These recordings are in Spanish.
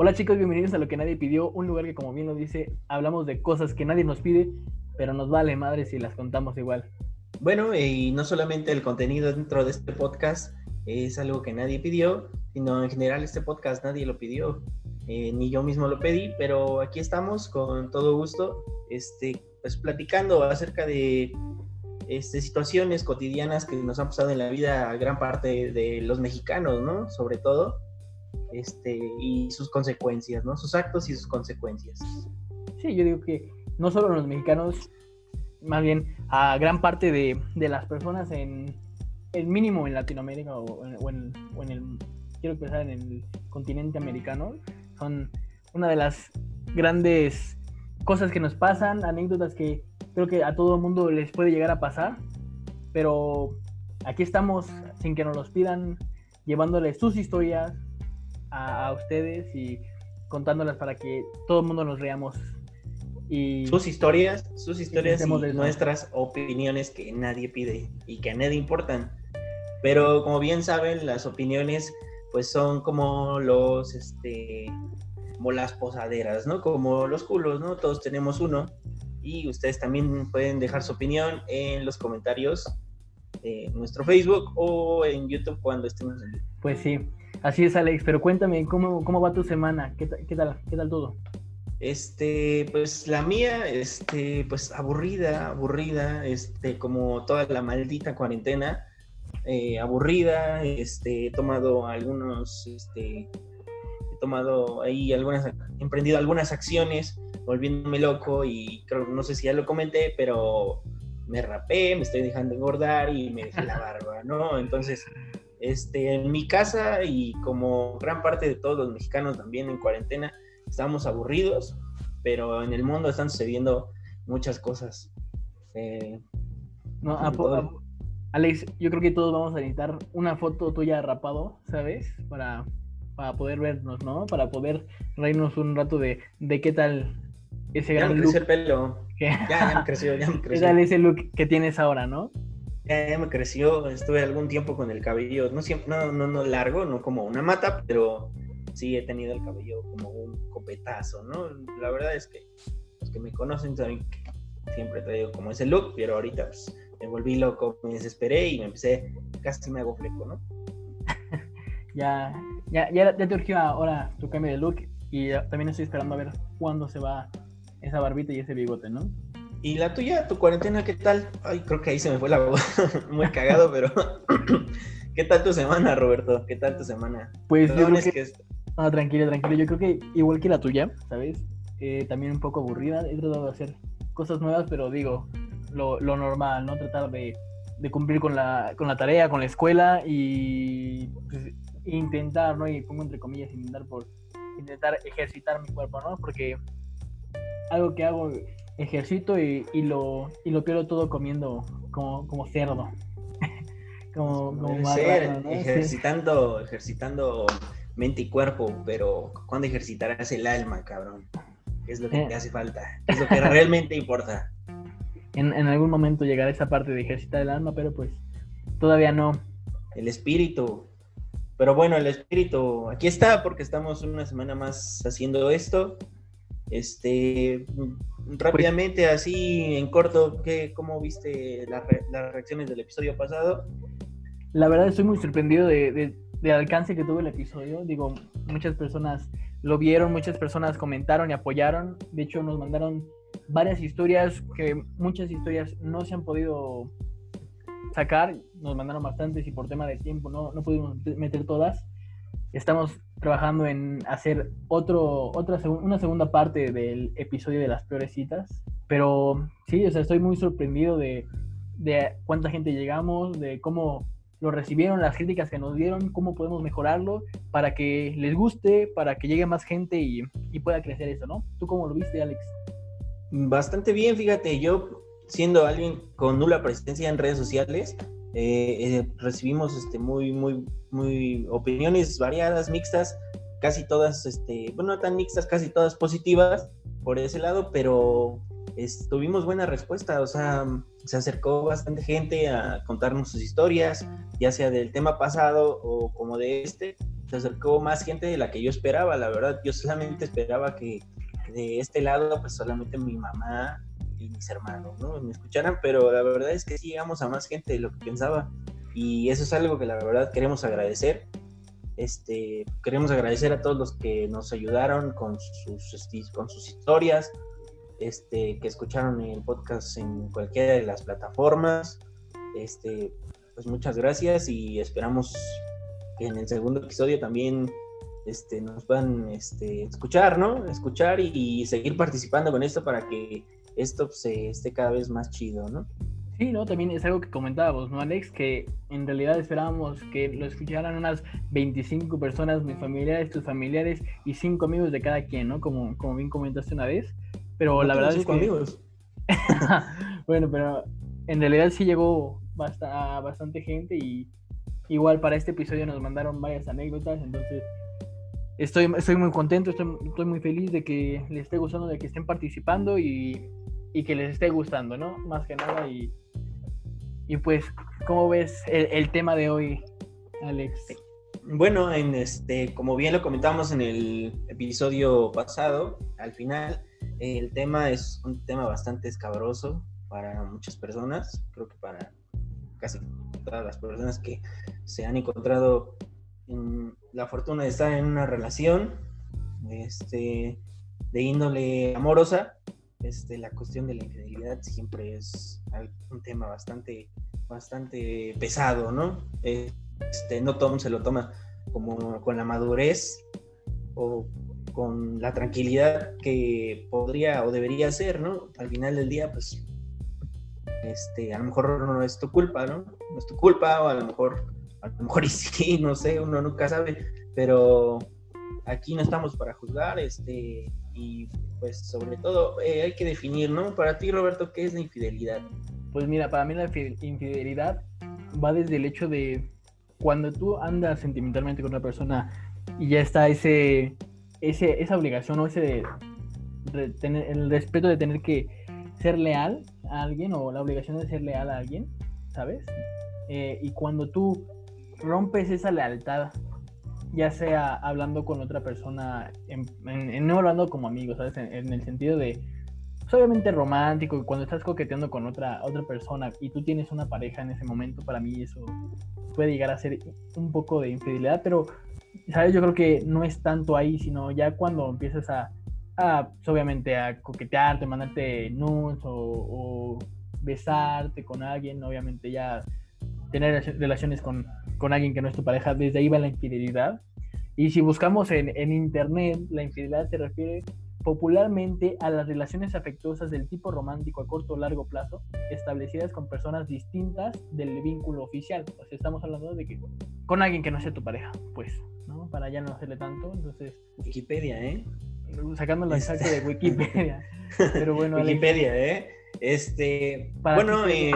Hola chicos, bienvenidos a Lo que nadie pidió, un lugar que como bien lo dice, hablamos de cosas que nadie nos pide, pero nos vale madre si las contamos igual. Bueno, y no solamente el contenido dentro de este podcast es algo que nadie pidió, sino en general este podcast nadie lo pidió, eh, ni yo mismo lo pedí, pero aquí estamos con todo gusto, este, pues platicando acerca de este, situaciones cotidianas que nos han pasado en la vida a gran parte de los mexicanos, ¿no? Sobre todo, este, y sus consecuencias, ¿no? Sus actos y sus consecuencias. Sí, yo digo que no solo los mexicanos, más bien a gran parte de, las personas en el mínimo en Latinoamérica o en, el, quiero pensar en el continente americano, son una de las grandes cosas que nos pasan, anécdotas que creo que a todo el mundo les puede llegar a pasar, pero aquí estamos sin que nos los pidan, llevándoles sus historias a, ustedes y contándolas para que todo el mundo nos reamos. Y sus historias, sus historias y, nuestras opiniones que nadie pide y que a nadie importan. Pero como bien saben, las opiniones pues son como los, este, como las posaderas, ¿no? Como los culos, ¿no? Todos tenemos uno y ustedes también pueden dejar su opinión en los comentarios en nuestro Facebook o en YouTube cuando estemos en Pues sí, así es Alex, pero cuéntame, ¿cómo, cómo va tu semana? ¿Qué, qué, tal, ¿Qué tal todo? Este, pues la mía, este, pues aburrida, aburrida, este, como toda la maldita cuarentena, eh, aburrida, este, he tomado algunos, este, he tomado ahí algunas, he emprendido algunas acciones volviéndome loco y creo, no sé si ya lo comenté, pero me rapé, me estoy dejando engordar y me dejé la barba, ¿no? Entonces, este, en mi casa y como gran parte de todos los mexicanos también en cuarentena, estamos aburridos, pero en el mundo están sucediendo muchas cosas. Eh, no, Alex, yo creo que todos vamos a necesitar una foto tuya rapado, ¿sabes? Para, para poder vernos, ¿no? Para poder reírnos un rato de, de qué tal ese gran ya me el pelo. Ya, ya me creció, ya me creció. ¿Qué ese look que tienes ahora, no? Ya, me creció, estuve algún tiempo con el cabello, no siempre, no, no, no largo, no como una mata, pero sí he tenido el cabello como un copetazo, ¿no? La verdad es que los que me conocen saben que siempre he traído como ese look, pero ahorita pues, me volví loco, me desesperé y me empecé, casi me hago fleco, ¿no? ya, ya, ya, ya te urgió ahora tu cambio de look y también estoy esperando a ver cuándo se va esa barbita y ese bigote, ¿no? ¿Y la tuya, tu cuarentena, qué tal? Ay, creo que ahí se me fue la voz, muy cagado, pero ¿qué tal tu semana, Roberto? ¿Qué tal tu semana? Pues yo creo que... Ah, tranquilo, tranquilo. Yo creo que igual que la tuya, ¿sabes? Eh, también un poco aburrida. He tratado de hacer cosas nuevas, pero digo, lo, normal, ¿no? Tratar de, cumplir con la, con la tarea, con la escuela y pues, intentar, ¿no? Y pongo entre comillas, intentar por intentar ejercitar mi cuerpo, ¿no? Porque algo que hago, ejercito y, lo, y lo pierdo todo comiendo como, como cerdo. como, como ejercitando, ejercitando mente y cuerpo, pero ¿cuándo ejercitarás el alma, cabrón? ¿Qué es lo que eh. te hace falta? ¿Qué es lo que realmente importa? En, en algún momento llegará esa parte de ejercitar el alma, pero pues todavía no. El espíritu. Pero bueno, el espíritu aquí está porque estamos una semana más haciendo esto. Este, rápidamente, así en corto, ¿qué, ¿cómo viste las reacciones del episodio pasado? La verdad estoy muy sorprendido de, del alcance que tuvo el episodio. Digo, muchas personas lo vieron, muchas personas comentaron y apoyaron. De hecho, nos mandaron varias historias que muchas historias no se han podido sacar. Nos mandaron bastantes y por tema de tiempo no, no pudimos meter todas. Estamos trabajando en hacer otro, otra, una segunda parte del episodio de las peores citas. Pero sí, o sea, estoy muy sorprendido de, de cuánta gente llegamos, de cómo lo recibieron, las críticas que nos dieron, cómo podemos mejorarlo para que les guste, para que llegue más gente y, y pueda crecer eso, ¿no? ¿Tú cómo lo viste, Alex? Bastante bien, fíjate, yo siendo alguien con nula presencia en redes sociales, eh, eh, recibimos este, muy, muy, muy opiniones variadas, mixtas, casi todas, este, bueno, no tan mixtas, casi todas positivas por ese lado, pero tuvimos buena respuesta, o sea, se acercó bastante gente a contarnos sus historias, ya sea del tema pasado o como de este, se acercó más gente de la que yo esperaba, la verdad. Yo solamente esperaba que de este lado, pues solamente mi mamá y mis hermanos, ¿no? Me escucharan, pero la verdad es que sí llegamos a más gente de lo que pensaba. Y eso es algo que la verdad queremos agradecer. Este, queremos agradecer a todos los que nos ayudaron con sus, con sus historias, este, que escucharon el podcast en cualquiera de las plataformas. Este, pues muchas gracias y esperamos que en el segundo episodio también este, nos puedan este, escuchar, ¿no? Escuchar y, seguir participando con esto para que esto se esté cada vez más chido, ¿no? Sí, ¿no? También es algo que comentábamos, ¿no, Alex? Que en realidad esperábamos que lo escucharan unas 25 personas, mis familiares, tus familiares y cinco amigos de cada quien, ¿no? Como, como bien comentaste una vez. Pero la verdad es que... amigos. bueno, pero en realidad sí llegó bastante gente y igual para este episodio nos mandaron varias anécdotas, entonces estoy, estoy muy contento, estoy, estoy muy feliz de que les esté gustando, de que estén participando y, y que les esté gustando, ¿no? Más que nada y, y pues, ¿cómo ves el, tema de hoy, Alex? Bueno, en este, como bien lo comentamos en el episodio pasado, al final, el tema es un tema bastante escabroso para muchas personas, creo que para casi todas las personas que se han encontrado en la fortuna de estar en una relación este, de índole amorosa, este, la cuestión de la infidelidad siempre es un tema bastante, bastante pesado, ¿no? Este, no todo se lo toma como con la madurez o con la tranquilidad que podría o debería ser, ¿no? Al final del día, pues este, a lo mejor no es tu culpa, ¿no? No es tu culpa, o a lo mejor, a lo mejor y sí, no sé, uno nunca sabe, pero aquí no estamos para juzgar, este, y pues sobre todo eh, hay que definir, ¿no? Para ti, Roberto, ¿qué es la infidelidad? Pues mira, para mí la infidelidad va desde el hecho de cuando tú andas sentimentalmente con una persona y ya está ese, ese esa obligación o ese tener, el respeto de tener que ser leal a alguien o la obligación de ser leal a alguien, ¿sabes? Eh, y cuando tú rompes esa lealtad, ya sea hablando con otra persona, en, no hablando como amigo, ¿sabes? En, el sentido de, pues, obviamente romántico, cuando estás coqueteando con otra, otra persona y tú tienes una pareja en ese momento, para mí eso puede llegar a ser un poco de infidelidad, pero, ¿sabes? Yo creo que no es tanto ahí, sino ya cuando empiezas a pues, obviamente a coquetearte, mandarte nudes o, besarte con alguien, obviamente ya tener relaciones con, con, alguien que no es tu pareja, desde ahí va la infidelidad. Y si buscamos en, en internet, la infidelidad se refiere popularmente a las relaciones afectuosas del tipo romántico a corto o largo plazo, establecidas con personas distintas del vínculo oficial. O sea, estamos hablando de que con alguien que no sea tu pareja, pues, ¿no? Para ya no hacerle tanto, entonces... Wikipedia, ¿eh? sacando la exacta de Wikipedia. Pero bueno, Wikipedia, ¿eh? Este, bueno, eh,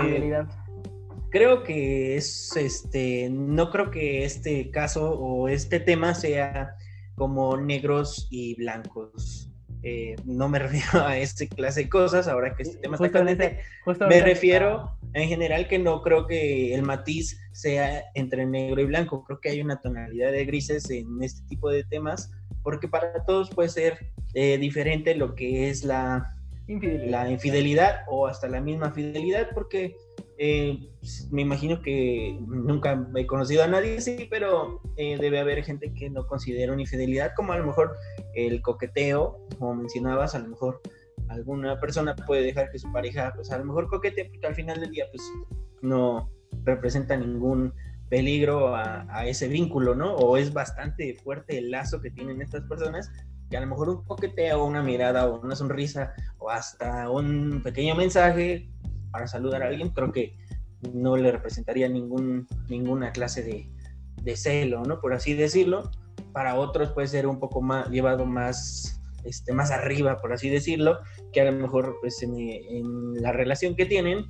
creo que es, este, no creo que este caso o este tema sea como negros y blancos. Eh, no me refiero a este clase de cosas, ahora que este tema está caliente, me refiero en general que no creo que el matiz sea entre negro y blanco, creo que hay una tonalidad de grises en este tipo de temas porque para todos puede ser eh, diferente lo que es la infidelidad. la infidelidad o hasta la misma fidelidad, porque eh, me imagino que nunca he conocido a nadie así, pero eh, debe haber gente que no considera una infidelidad, como a lo mejor el coqueteo, como mencionabas, a lo mejor alguna persona puede dejar que su pareja, pues a lo mejor coquete, porque al final del día, pues no representa ningún peligro a, ese vínculo, ¿no? O es bastante fuerte el lazo que tienen estas personas, que a lo mejor un coqueteo, una mirada o una sonrisa o hasta un pequeño mensaje para saludar a alguien, creo que no le representaría ningún, ninguna clase de, de celo, ¿no? Por así decirlo. Para otros puede ser un poco más llevado más, este, más arriba, por así decirlo, que a lo mejor pues, en, en la relación que tienen,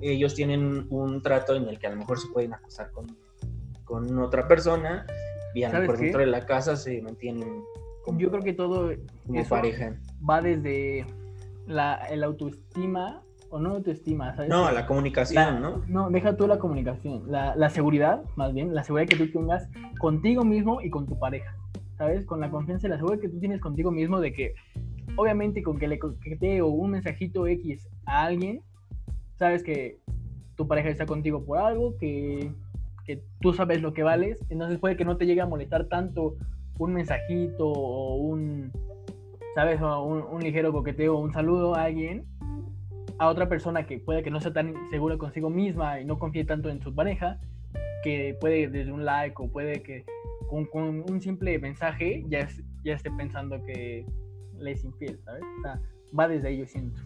ellos tienen un trato en el que a lo mejor se pueden acostar con, con otra persona y a lo mejor dentro de la casa se mantienen como, Yo creo que todo como pareja. va desde la, el autoestima o no autoestima, ¿sabes? No, la comunicación, ¿no? No, deja tú la comunicación, la, la seguridad, más bien, la seguridad que tú tengas contigo mismo y con tu pareja, ¿sabes? Con la confianza y la seguridad que tú tienes contigo mismo de que, obviamente, con que le coqueteo un mensajito X a alguien, sabes que tu pareja está contigo por algo, que, que tú sabes lo que vales, entonces puede que no te llegue a molestar tanto un mensajito o un, ¿sabes? O un, un ligero coqueteo o un saludo a alguien, a otra persona que puede que no sea tan segura consigo misma y no confíe tanto en su pareja, que puede desde un like o puede que con, con un simple mensaje ya, es- ya esté pensando que le es infiel, ¿sabes? O sea, va desde ahí, yo siento.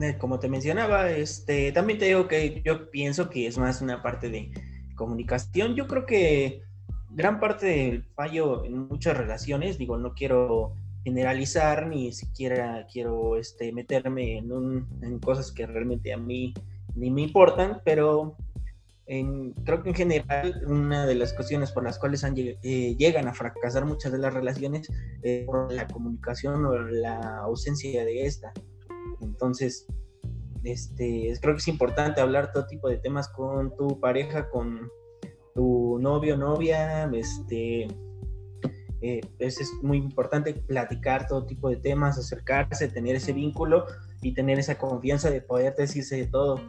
Eh, Como te mencionaba, este, también te digo que yo pienso que es más una parte de comunicación. Yo creo que gran parte del fallo en muchas relaciones, digo, no quiero generalizar ni siquiera quiero este, meterme en, cosas que realmente a mí ni me importan, pero en- creo que en general una de las cuestiones por las cuales han eh, llegan a fracasar muchas de las relaciones es por la comunicación o la ausencia de esta. Entonces, este, creo que es importante hablar todo tipo de temas con tu pareja, con tu novio, novia, este, eh, es, es muy importante platicar todo tipo de temas, acercarse, tener ese vínculo y tener esa confianza de poder decirse de todo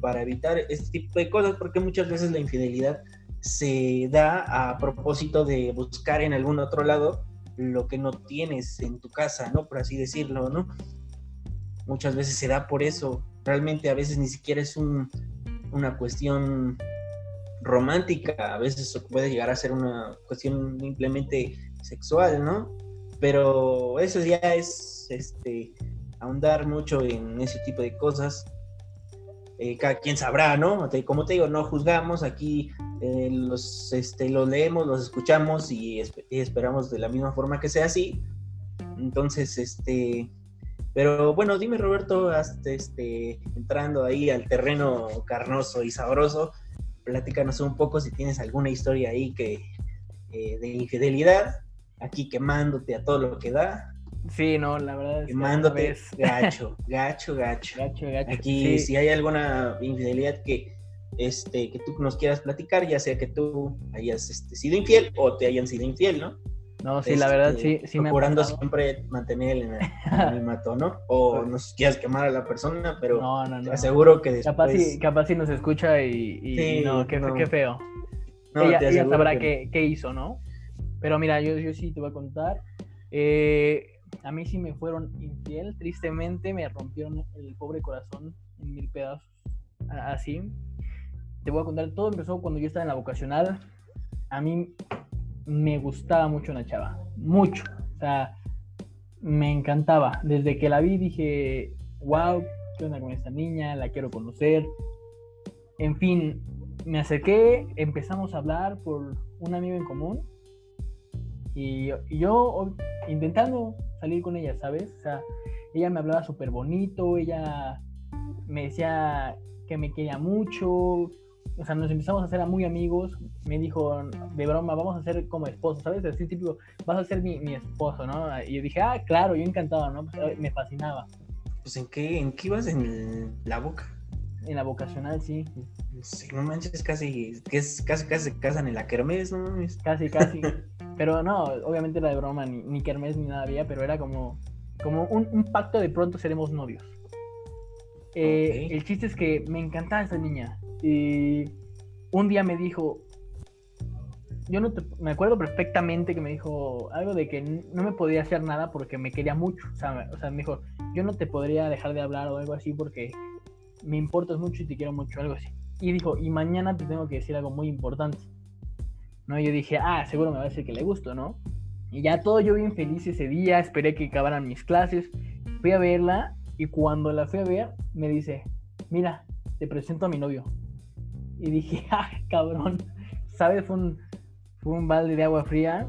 para evitar este tipo de cosas, porque muchas veces la infidelidad se da a propósito de buscar en algún otro lado lo que no tienes en tu casa, ¿no? Por así decirlo, ¿no? Muchas veces se da por eso. Realmente a veces ni siquiera es un, una cuestión romántica, a veces puede llegar a ser una cuestión simplemente sexual, ¿no? Pero eso ya es este ahondar mucho en ese tipo de cosas. Eh, cada quien sabrá, ¿no? Como te digo, no juzgamos, aquí eh, los, este, los leemos, los escuchamos y esperamos de la misma forma que sea así. Entonces, este, pero bueno, dime Roberto, hasta, este, entrando ahí al terreno carnoso y sabroso, platícanos un poco si tienes alguna historia ahí que eh, de infidelidad, aquí quemándote a todo lo que da, Sí, no, la verdad es que quemándote vez- gacho, gacho, gacho. gacho, gacho. Aquí, Sí. si hay alguna infidelidad que, este, que tú nos quieras platicar, ya sea que tú hayas este, sido infiel o te hayan sido infiel, ¿no? No, sí, la verdad, sí, Este, sí Procurando siempre mantener el anonimato, ¿no? O no quieras quemar a la persona, pero No, no, te aseguro que después... Capaz si, capaz si nos escucha y, y Sí, no, qué, no. qué feo. no, ella te ella sabrá que- qué, qué hizo, ¿no? Pero mira, yo, yo sí te voy a contar. Eh, a mí sí me fueron infiel. Tristemente me rompieron el pobre corazón en mil pedazos. Así. Te voy a contar. Todo empezó cuando yo estaba en la vocacional. A mí me gustaba mucho una chava. Mucho. O sea, me encantaba. Desde que la vi dije, wow, ¿qué onda con esta niña? La quiero conocer. En fin, me acerqué, empezamos a hablar por un amigo en común y, y yo intentando salir con ella, ¿sabes? O sea, ella me hablaba súper bonito, ella me decía que me quería mucho, o sea, nos empezamos a hacer muy amigos, me dijo de broma, vamos a ser como esposos, ¿sabes? Así típico, vas a ser mi, mi esposo, ¿no? Y yo dije, ah, claro, yo encantado, ¿no? Pues, me fascinaba. Pues ¿en qué, en qué ibas en la boca? En la vocacional, sí, Sí, no manches, casi, que es, casi, casi se casan en la kermés, ¿no? mames? Casi, casi. Pero no, obviamente era de broma, ni, ni kermés ni nada había, pero era como, como un, un pacto de pronto seremos novios. Eh. El chiste es que me encantaba esa niña. Y un día me dijo, yo no te, me acuerdo perfectamente que me dijo algo de que no me podía hacer nada porque me quería mucho. O sea, me, o sea, me dijo, yo no te podría dejar de hablar o algo así porque me importas mucho y te quiero mucho, algo así. Y dijo, y mañana te tengo que decir algo muy importante. ¿No? Y yo dije, ah, seguro me va a decir que le gusto, ¿no? Y ya todo yo bien feliz ese día, esperé que acabaran mis clases, fui a verla y cuando la fui a ver me dice, mira, te presento a mi novio. Y dije, ah, cabrón, ¿sabes? Fue un, fue un balde de agua fría,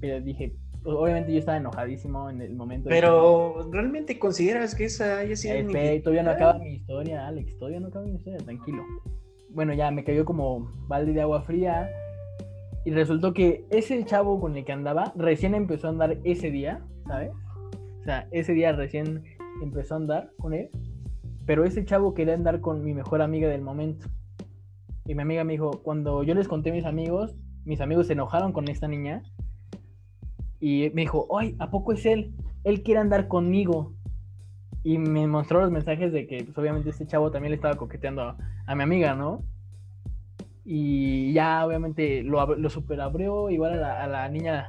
pero dije, pues, obviamente yo estaba enojadísimo en el momento. de- Pero, ¿realmente consideras que esa haya sido Eh, espera, todavía no acaba mi historia, Alex, todavía no acaba mi historia, tranquilo. Bueno, ya me cayó como balde de agua fría y resultó que ese chavo con el que andaba recién empezó a andar ese día, ¿sabes? O sea, ese día recién empezó a andar con él pero ese chavo quería andar con mi mejor amiga del momento. Y mi amiga me dijo, cuando yo les conté a mis amigos, mis amigos se enojaron con esta niña. Y me dijo, ay, ¿a poco es él? Él quiere andar conmigo. Y me mostró los mensajes de que, pues obviamente, este chavo también le estaba coqueteando a, a mi amiga, ¿no? Y ya, obviamente, lo, ab- lo superabrió. Igual a la, a la niña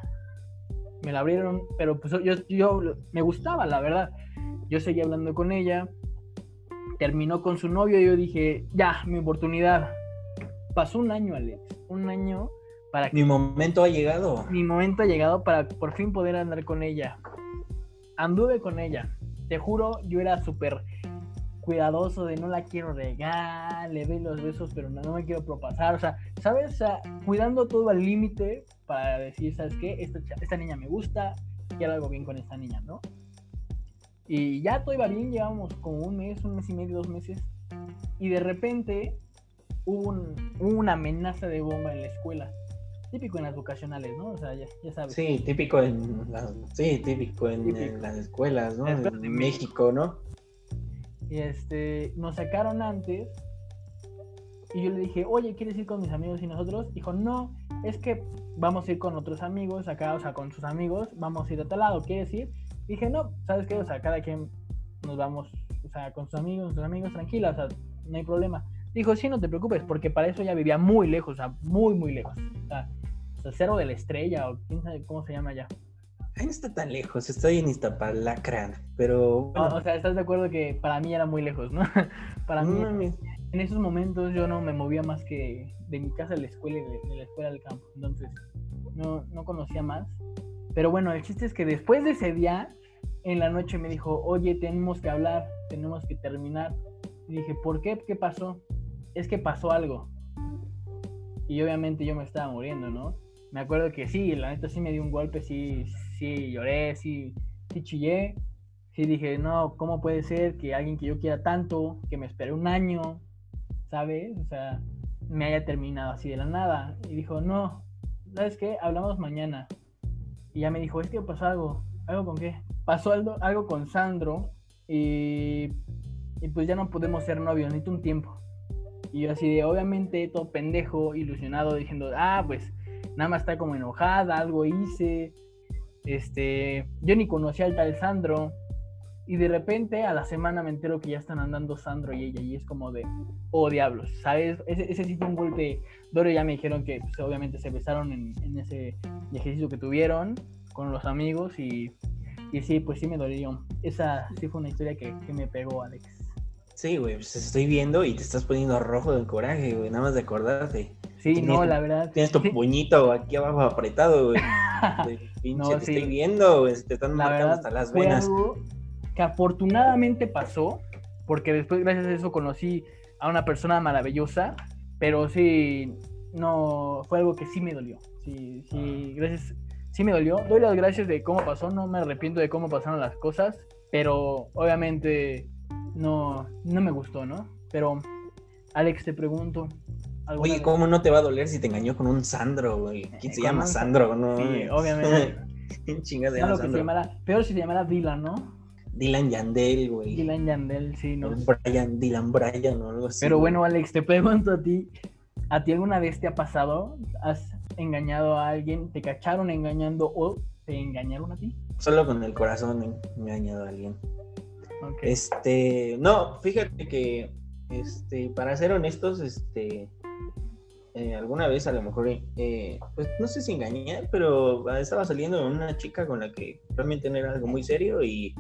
me la abrieron. Pero pues yo, yo me gustaba, la verdad. Yo seguía hablando con ella. Terminó con su novio y yo dije, ya, mi oportunidad. Pasó un año, Alex. Un año para que Mi momento ha llegado. mi momento ha llegado para por fin poder andar con ella. Anduve con ella. Te juro, yo era súper cuidadoso de no la quiero regar, le doy los besos, pero no, no me quiero propasar. O sea, ¿sabes? O sea, cuidando todo al límite para decir, ¿sabes qué? Esta, esta niña me gusta, quiero algo bien con esta niña, ¿no? Y ya todo iba bien, llevamos como un mes, un mes y medio, dos meses. Y de repente hubo, un- hubo una amenaza de bomba en la escuela. Típico en las vocacionales, ¿no? O sea, ya, ya sabes. Sí, típico en las, sí, típico en, Típico. en las escuelas, ¿no? En México, ¿no? Y este, nos sacaron antes. Y yo le dije, oye, ¿quieres ir con mis amigos y nosotros? Dijo, no, es que vamos a ir con otros amigos acá, o sea, con sus amigos, vamos a ir a tal lado, ¿quieres ir? Dije, no, ¿sabes qué? O sea, cada quien nos vamos, o sea, con sus amigos, nuestros amigos, tranquila, o sea, no hay problema. Dijo, sí, no te preocupes, porque para eso ya vivía muy lejos, o sea, muy, muy lejos. O sea, o de la estrella, o quién sabe cómo se llama ya. No está tan lejos, estoy en Iztapalacra, pero O, sea, ¿estás de acuerdo que para mí era muy lejos, no? para mí, en esos momentos yo no me movía más que de mi casa a la escuela y de, de la escuela al campo. Entonces, no, no conocía más. Pero bueno, el chiste es que después de ese día, en la noche me dijo, oye, tenemos que hablar, tenemos que terminar. Y dije, ¿por qué? ¿Qué pasó? Es que pasó algo. Y obviamente yo me estaba muriendo, ¿no? Me acuerdo que sí, la neta sí me dio un golpe, sí, sí lloré, sí, sí chillé. Sí dije, no, ¿cómo puede ser que alguien que yo quiera tanto, que me esperé un año, ¿sabes? O sea, me haya terminado así de la nada. Y dijo, no, ¿sabes qué? Hablamos mañana. Y ya me dijo, es que pasó algo. ¿Algo con qué? Pasó algo, algo con Sandro y, y pues ya no podemos ser novios, necesito un tiempo. Y yo así de, obviamente, todo pendejo, ilusionado, diciendo, ah, pues nada más está como enojada, algo hice. Este, yo ni conocía al tal Sandro. Y de repente a la semana me entero que ya están andando Sandro y ella. Y es como de, oh diablos, ¿sabes? Ese, ese sí fue un golpe duro. Ya me dijeron que pues, obviamente se besaron en, ese ejercicio que tuvieron con los amigos. Y, y sí, pues sí me dolió. Esa sí fue una historia que, que me pegó, Alex. Sí, güey, pues estoy viendo y te estás poniendo rojo del coraje, güey, nada más de acordarte. Sí, no, la verdad. Tienes tu puñito aquí abajo apretado, güey. De pinche, No, te sí. estoy viendo, güey, te están la marcando verdad hasta las venas. algo que afortunadamente pasó, porque después gracias a eso conocí a una persona maravillosa, pero sí, no, fue algo que sí me dolió. Sí, sí, gracias, sí me dolió. Doy las gracias de cómo pasó, no me arrepiento de cómo pasaron las cosas, pero obviamente no, no me gustó, ¿no? Pero, Alex, te pregunto. ¿Alguna Oye, vez- ¿cómo no te va a doler si te engañó con un Sandro, güey? ¿Quién se llama un- Sandro? No, Sí, obviamente. ¿Quién chingas que se Sandro? llamara, peor si se llamara Dylan, ¿no? Dylan Yandel, güey. Dylan Yandel, sí, ¿no? Brian, Dylan Bryan o algo así. Pero bueno, Alex, te pregunto a ti, ¿a ti alguna vez te ha pasado? ¿Has engañado a alguien? ¿Te cacharon engañando o te engañaron a ti? Solo con el corazón eh, me ha añadido alguien. Ok. Este, no, fíjate que, este, para ser honestos, este, eh, alguna vez a lo mejor, eh, pues no sé si engañé, pero estaba saliendo una chica con la que realmente no era algo muy serio y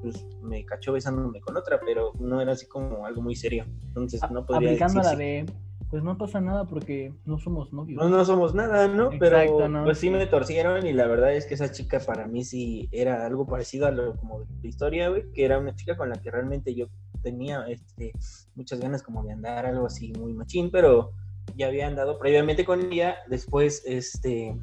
pues me cachó besándome con otra, pero no era así como algo muy serio. Entonces no podría Aplicando decir la de, pues no pasa nada porque no somos novios. No, no somos nada, ¿no? Exacto, Pero ¿no? pues sí me torcieron y la verdad es que esa chica para mí sí era algo parecido a lo como de historia, güey, que era una chica con la que realmente yo tenía este, muchas ganas como de andar algo así muy machín, pero ya había andado previamente con ella, después este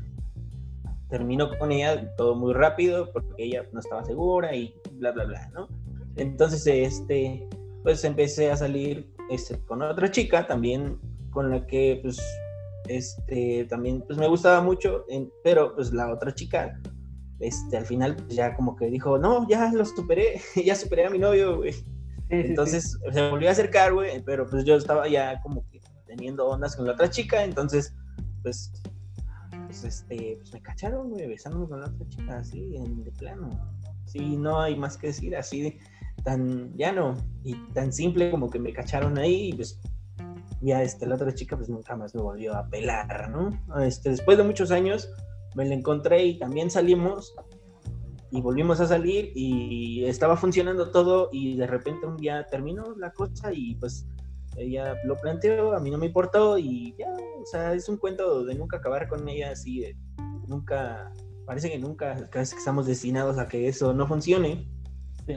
terminó con ella todo muy rápido porque ella no estaba segura y bla bla bla, ¿no? Entonces este pues empecé a salir este, con otra chica también con la que pues este también pues me gustaba mucho en- pero pues la otra chica este al final pues, ya como que dijo no ya lo superé ya superé a mi novio güey entonces se volvió a acercar, güey, pero pues yo estaba ya como teniendo ondas con la otra chica, entonces, pues, pues este, pues me cacharon, güey, besándome con la otra chica, así, en de plano. Sí, no hay más que decir, así de tan llano y tan simple como que me cacharon ahí y pues ya este, la otra chica pues nunca más me volvió a pelar, ¿no? Este, después de muchos años me la encontré y también salimos y volvimos a salir y estaba funcionando todo y de repente un día terminó la cosa y pues ella lo planteó, a mí no me importó y ya, o sea, es un cuento de nunca acabar con ella así, de nunca, parece que nunca, casi que estamos destinados a que eso no funcione.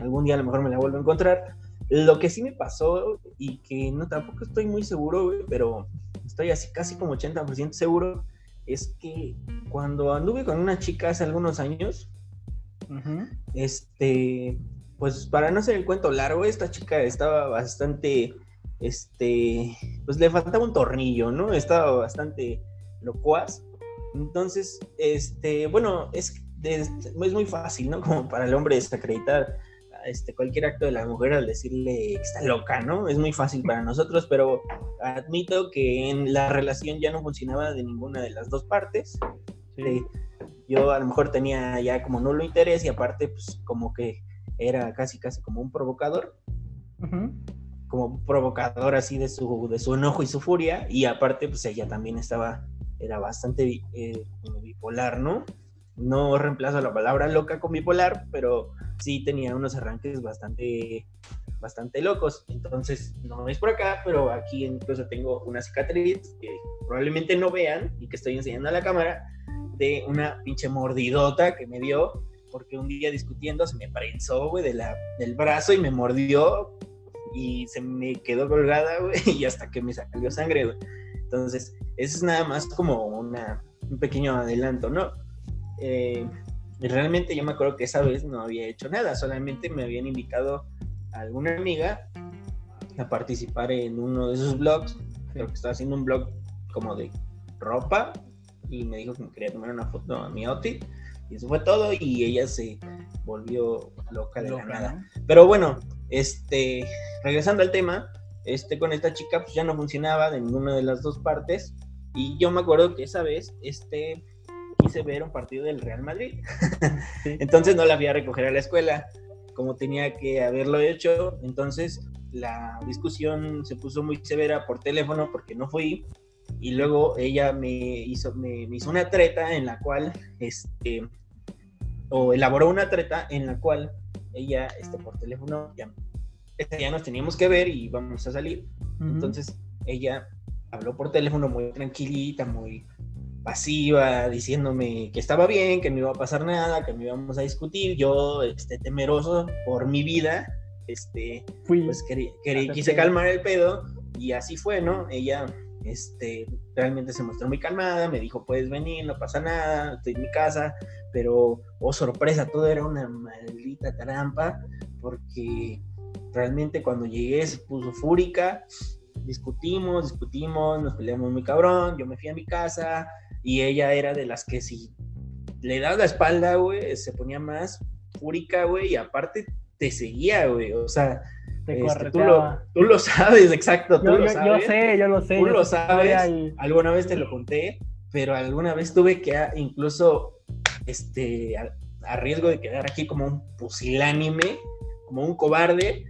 Algún día a lo mejor me la vuelvo a encontrar. Lo que sí me pasó y que no tampoco estoy muy seguro, pero estoy así casi como 80% seguro, es que cuando anduve con una chica hace algunos años, este, pues para no hacer el cuento largo, esta chica estaba bastante, este, pues le faltaba un tornillo, ¿no? Estaba bastante locuaz. Entonces, este, bueno, es, es, es muy fácil, ¿no? Como para el hombre desacreditar este, cualquier acto de la mujer al decirle que está loca, ¿no? Es muy fácil para nosotros, pero admito que en la relación ya no funcionaba de ninguna de las dos partes. Sí yo a lo mejor tenía ya como nulo interés y aparte pues como que era casi casi como un provocador. Como provocador así de su, de su enojo y su furia y aparte pues ella también estaba, era bastante eh, bipolar, ¿no? No reemplazo la palabra loca con bipolar, pero sí tenía unos arranques bastante bastante locos. Entonces, no es por acá, pero aquí incluso tengo una cicatriz que probablemente no vean y que estoy enseñando a la cámara, de una pinche mordidota que me dio, porque un día discutiendo se me prensó, güey, de la, del brazo y me mordió y se me quedó colgada, güey, y hasta que me salió sangre, güey. Entonces, eso es nada más como una, un pequeño adelanto, ¿no? Eh, realmente yo me acuerdo que esa vez no había hecho nada, solamente me habían invitado a alguna amiga a participar en uno de sus blogs, creo que estaba haciendo un blog como de ropa y me dijo que me quería tomar una foto a mi outfit y eso fue todo y ella se volvió loca de la nada. Pero bueno, este, regresando al tema, este, con esta chica pues ya no funcionaba de ninguna de las dos partes y yo me acuerdo que esa vez, este, quise ver un partido del Real Madrid. entonces no la fui a recoger a la escuela como tenía que haberlo hecho. Entonces la discusión se puso muy severa por teléfono porque no fui y luego ella me hizo, me, hizo una treta en la cual, este, o elaboró una treta en la cual ella, este, por teléfono, ya, este, ya nos teníamos que ver y vamos a salir. Entonces ella habló por teléfono muy tranquilita, muy pasiva, diciéndome que estaba bien, que no iba a pasar nada, que no íbamos a discutir. Yo, este, temeroso por mi vida, este, pues quise calmar el pedo y así fue, ¿no? Ella este, realmente se mostró muy calmada, me dijo, puedes venir, no pasa nada, estoy en mi casa, pero, oh sorpresa, todo era una maldita trampa, porque realmente cuando llegué se puso fúrica, discutimos, discutimos, nos peleamos muy cabrón, yo me fui a mi casa y ella era de las que si le das la espalda, güey, se ponía más fúrica, güey, y aparte te seguía, güey, o sea, este, tú, lo, sabes, exacto. Tú yo, lo sabes. yo, sé, yo lo sé. Tú lo sabes. Alguna vez te lo conté, pero alguna vez tuve que ah, incluso este, a, riesgo de quedar aquí como un pusilánime, como un cobarde,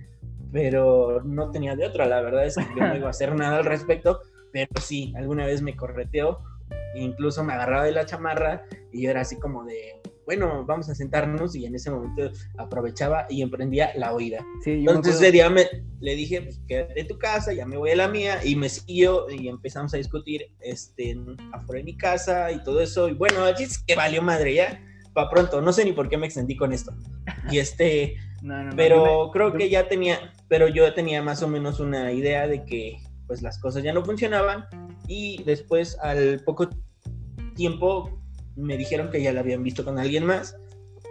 pero no tenía de otra. La verdad es que yo no iba a hacer nada al respecto, pero sí, alguna vez me correteó, incluso me agarraba de la chamarra y yo era así como de, bueno, vamos a sentarnos y en ese momento aprovechaba y emprendía la oída. Entonces ese día le dije, pues quédate en tu casa, ya me voy a la mía y me siguió y empezamos a discutir este, afuera de mi casa y todo eso. Y bueno, es que valió madre ya, para pronto, no sé ni por qué me extendí con esto. Y este, pero creo que ya tenía, pero yo tenía más o menos una idea de que pues las cosas ya no funcionaban y después al poco tiempo me dijeron que ya la habían visto con alguien más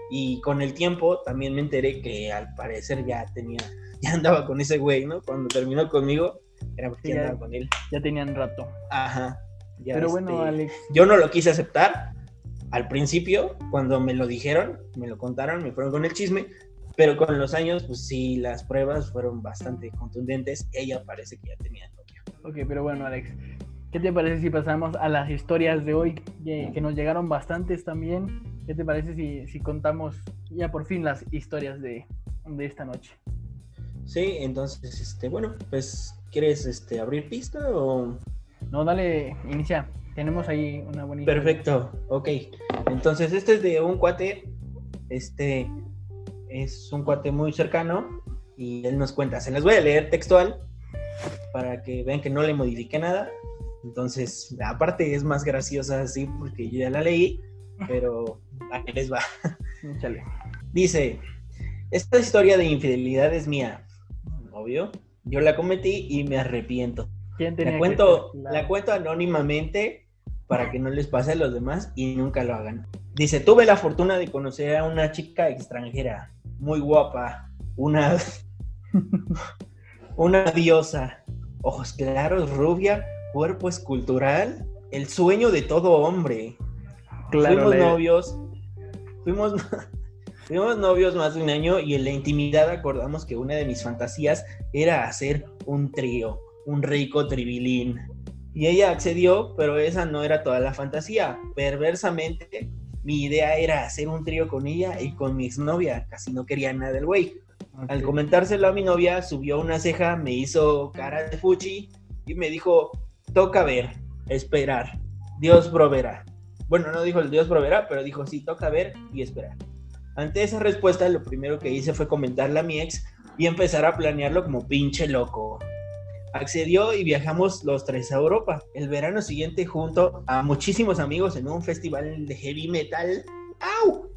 y con el tiempo también me enteré que al parecer ya tenía, ya andaba con ese güey, ¿no? Cuando terminó conmigo, era porque ya, andaba con él. Ya tenían rato. Ajá. Pero bueno, este, Alex. Yo no lo quise aceptar al principio, cuando me lo dijeron, me lo contaron, me fueron con el chisme, pero con los años, pues sí, las pruebas fueron bastante contundentes. Ella parece que ya tenía novio. Ok, pero bueno, Alex, ¿qué te parece si pasamos a las historias de hoy, que, que nos llegaron bastantes también? ¿Qué te parece si, si contamos ya por fin las historias de, de esta noche? Sí, entonces, este, bueno, pues, ¿quieres este, abrir pista o...? No, dale, inicia. Tenemos ahí una historia. Perfecto, ok. Entonces, este es de un cuate, este, es un cuate muy cercano y él nos cuenta, se las voy a leer textual para que vean que no le modifique nada. Entonces, aparte es más graciosa así porque yo ya la leí, pero ahí les va. Échale. Dice, esta historia de infidelidad es mía, obvio. Yo la cometí y me arrepiento. ¿Quién tenía La cuento, la cuento anónimamente para que no les pase a los demás y nunca lo hagan. Dice, tuve la fortuna de conocer a una chica extranjera, muy guapa, una, una diosa, ojos claros, rubia, cuerpo escultural, el sueño de todo hombre. Claro, fuimos la- novios, fuimos, fuimos novios más de un año y en la intimidad acordamos que una de mis fantasías era hacer un trío, un rico tribilín. Y ella accedió, pero esa no era toda la fantasía. Perversamente, mi idea era hacer un trío con ella y con mi exnovia. Casi no quería nada del güey. Al Ok. comentárselo a mi novia, subió una ceja, me hizo cara de fuchi y me dijo, toca ver, esperar, Dios proveerá. Bueno, no dijo el Dios proveerá, pero dijo, sí, toca ver y esperar. Ante esa respuesta, lo primero que hice fue comentarle a mi ex y empezar a planearlo como pinche loco. Accedió y viajamos los tres a Europa. El verano siguiente, junto a muchísimos amigos en un festival de heavy metal. ¡Au!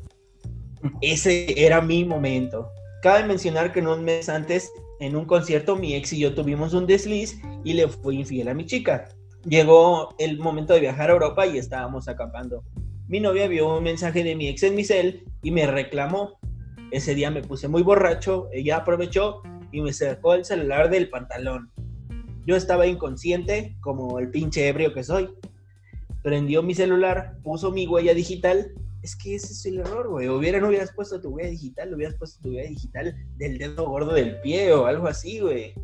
Ese era mi momento. Cabe mencionar que en un mes antes, en un concierto, mi ex y yo tuvimos un desliz y le fui infiel a mi chica. Llegó el momento de viajar a Europa y estábamos acampando. Mi novia vio un mensaje de mi ex en mi cel y me reclamó. Ese día me puse muy borracho, ella aprovechó y me sacó el celular del pantalón. Yo estaba inconsciente, como el pinche ebrio que soy. Prendió mi celular, puso mi huella digital. Es que ese es el error, güey. Hubiera, no hubieras puesto tu huella digital, hubieras puesto tu huella digital del dedo gordo del pie o algo así, güey.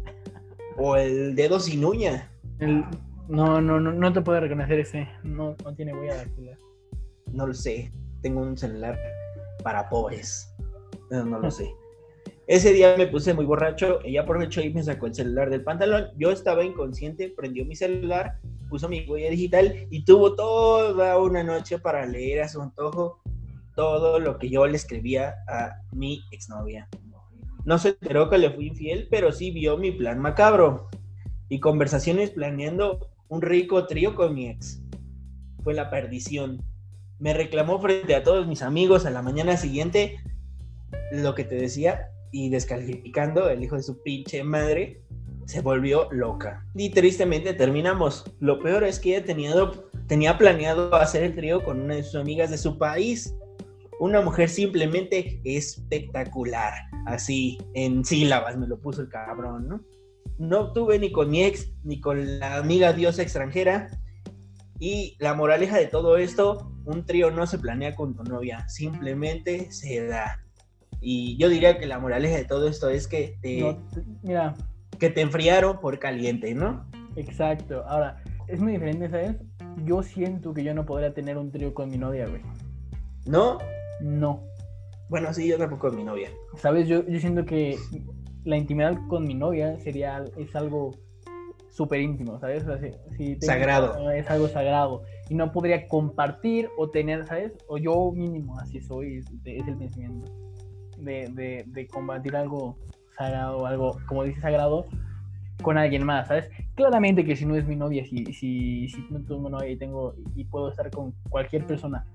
O el dedo sin uña. El- No, no, no, no te puede reconocer ese. No, no tiene huella dactilar. No lo sé. Tengo un celular para pobres. No, no lo sé. Ese día me puse muy borracho, ella aprovechó y me sacó el celular del pantalón. Yo estaba inconsciente, prendió mi celular, puso mi huella digital y tuvo toda una noche para leer a su antojo todo lo que yo le escribía a mi exnovia. No se enteró que le fui infiel, pero sí vio mi plan macabro y conversaciones planeando un rico trío con mi ex. Fue la perdición. Me reclamó frente a todos mis amigos a la mañana siguiente lo que te decía y descalificando el hijo de su pinche madre se volvió loca. Y tristemente terminamos. Lo peor es que ella tenía, tenía planeado hacer el trío con una de sus amigas de su país. Una mujer simplemente espectacular. Así, en sílabas me lo puso el cabrón, ¿no? No tuve ni con mi ex, ni con la amiga diosa extranjera. Y la moraleja de todo esto, un trío no se planea con tu novia, simplemente se da. Y yo diría que la moraleja de todo esto es que mira, que te enfriaron por caliente, ¿no? exacto. Ahora, es muy diferente, ¿sabes? Yo siento que yo no podría tener un trío con mi novia, güey. ¿No? No. Bueno, sí, yo tampoco con mi novia. ¿Sabes? Yo, yo siento que la intimidad con mi novia sería es algo súper íntimo, ¿sabes? O sea, si- si Sagrado. Es algo sagrado. Y no podría compartir o tener, ¿sabes? O yo mínimo, así soy, es, es el pensamiento. De, de, de compartir algo sagrado, algo, como dice sagrado, con alguien más, ¿sabes? Claramente que si no es mi novia, si, si, si no tengo novia y, tengo, y puedo estar con cualquier persona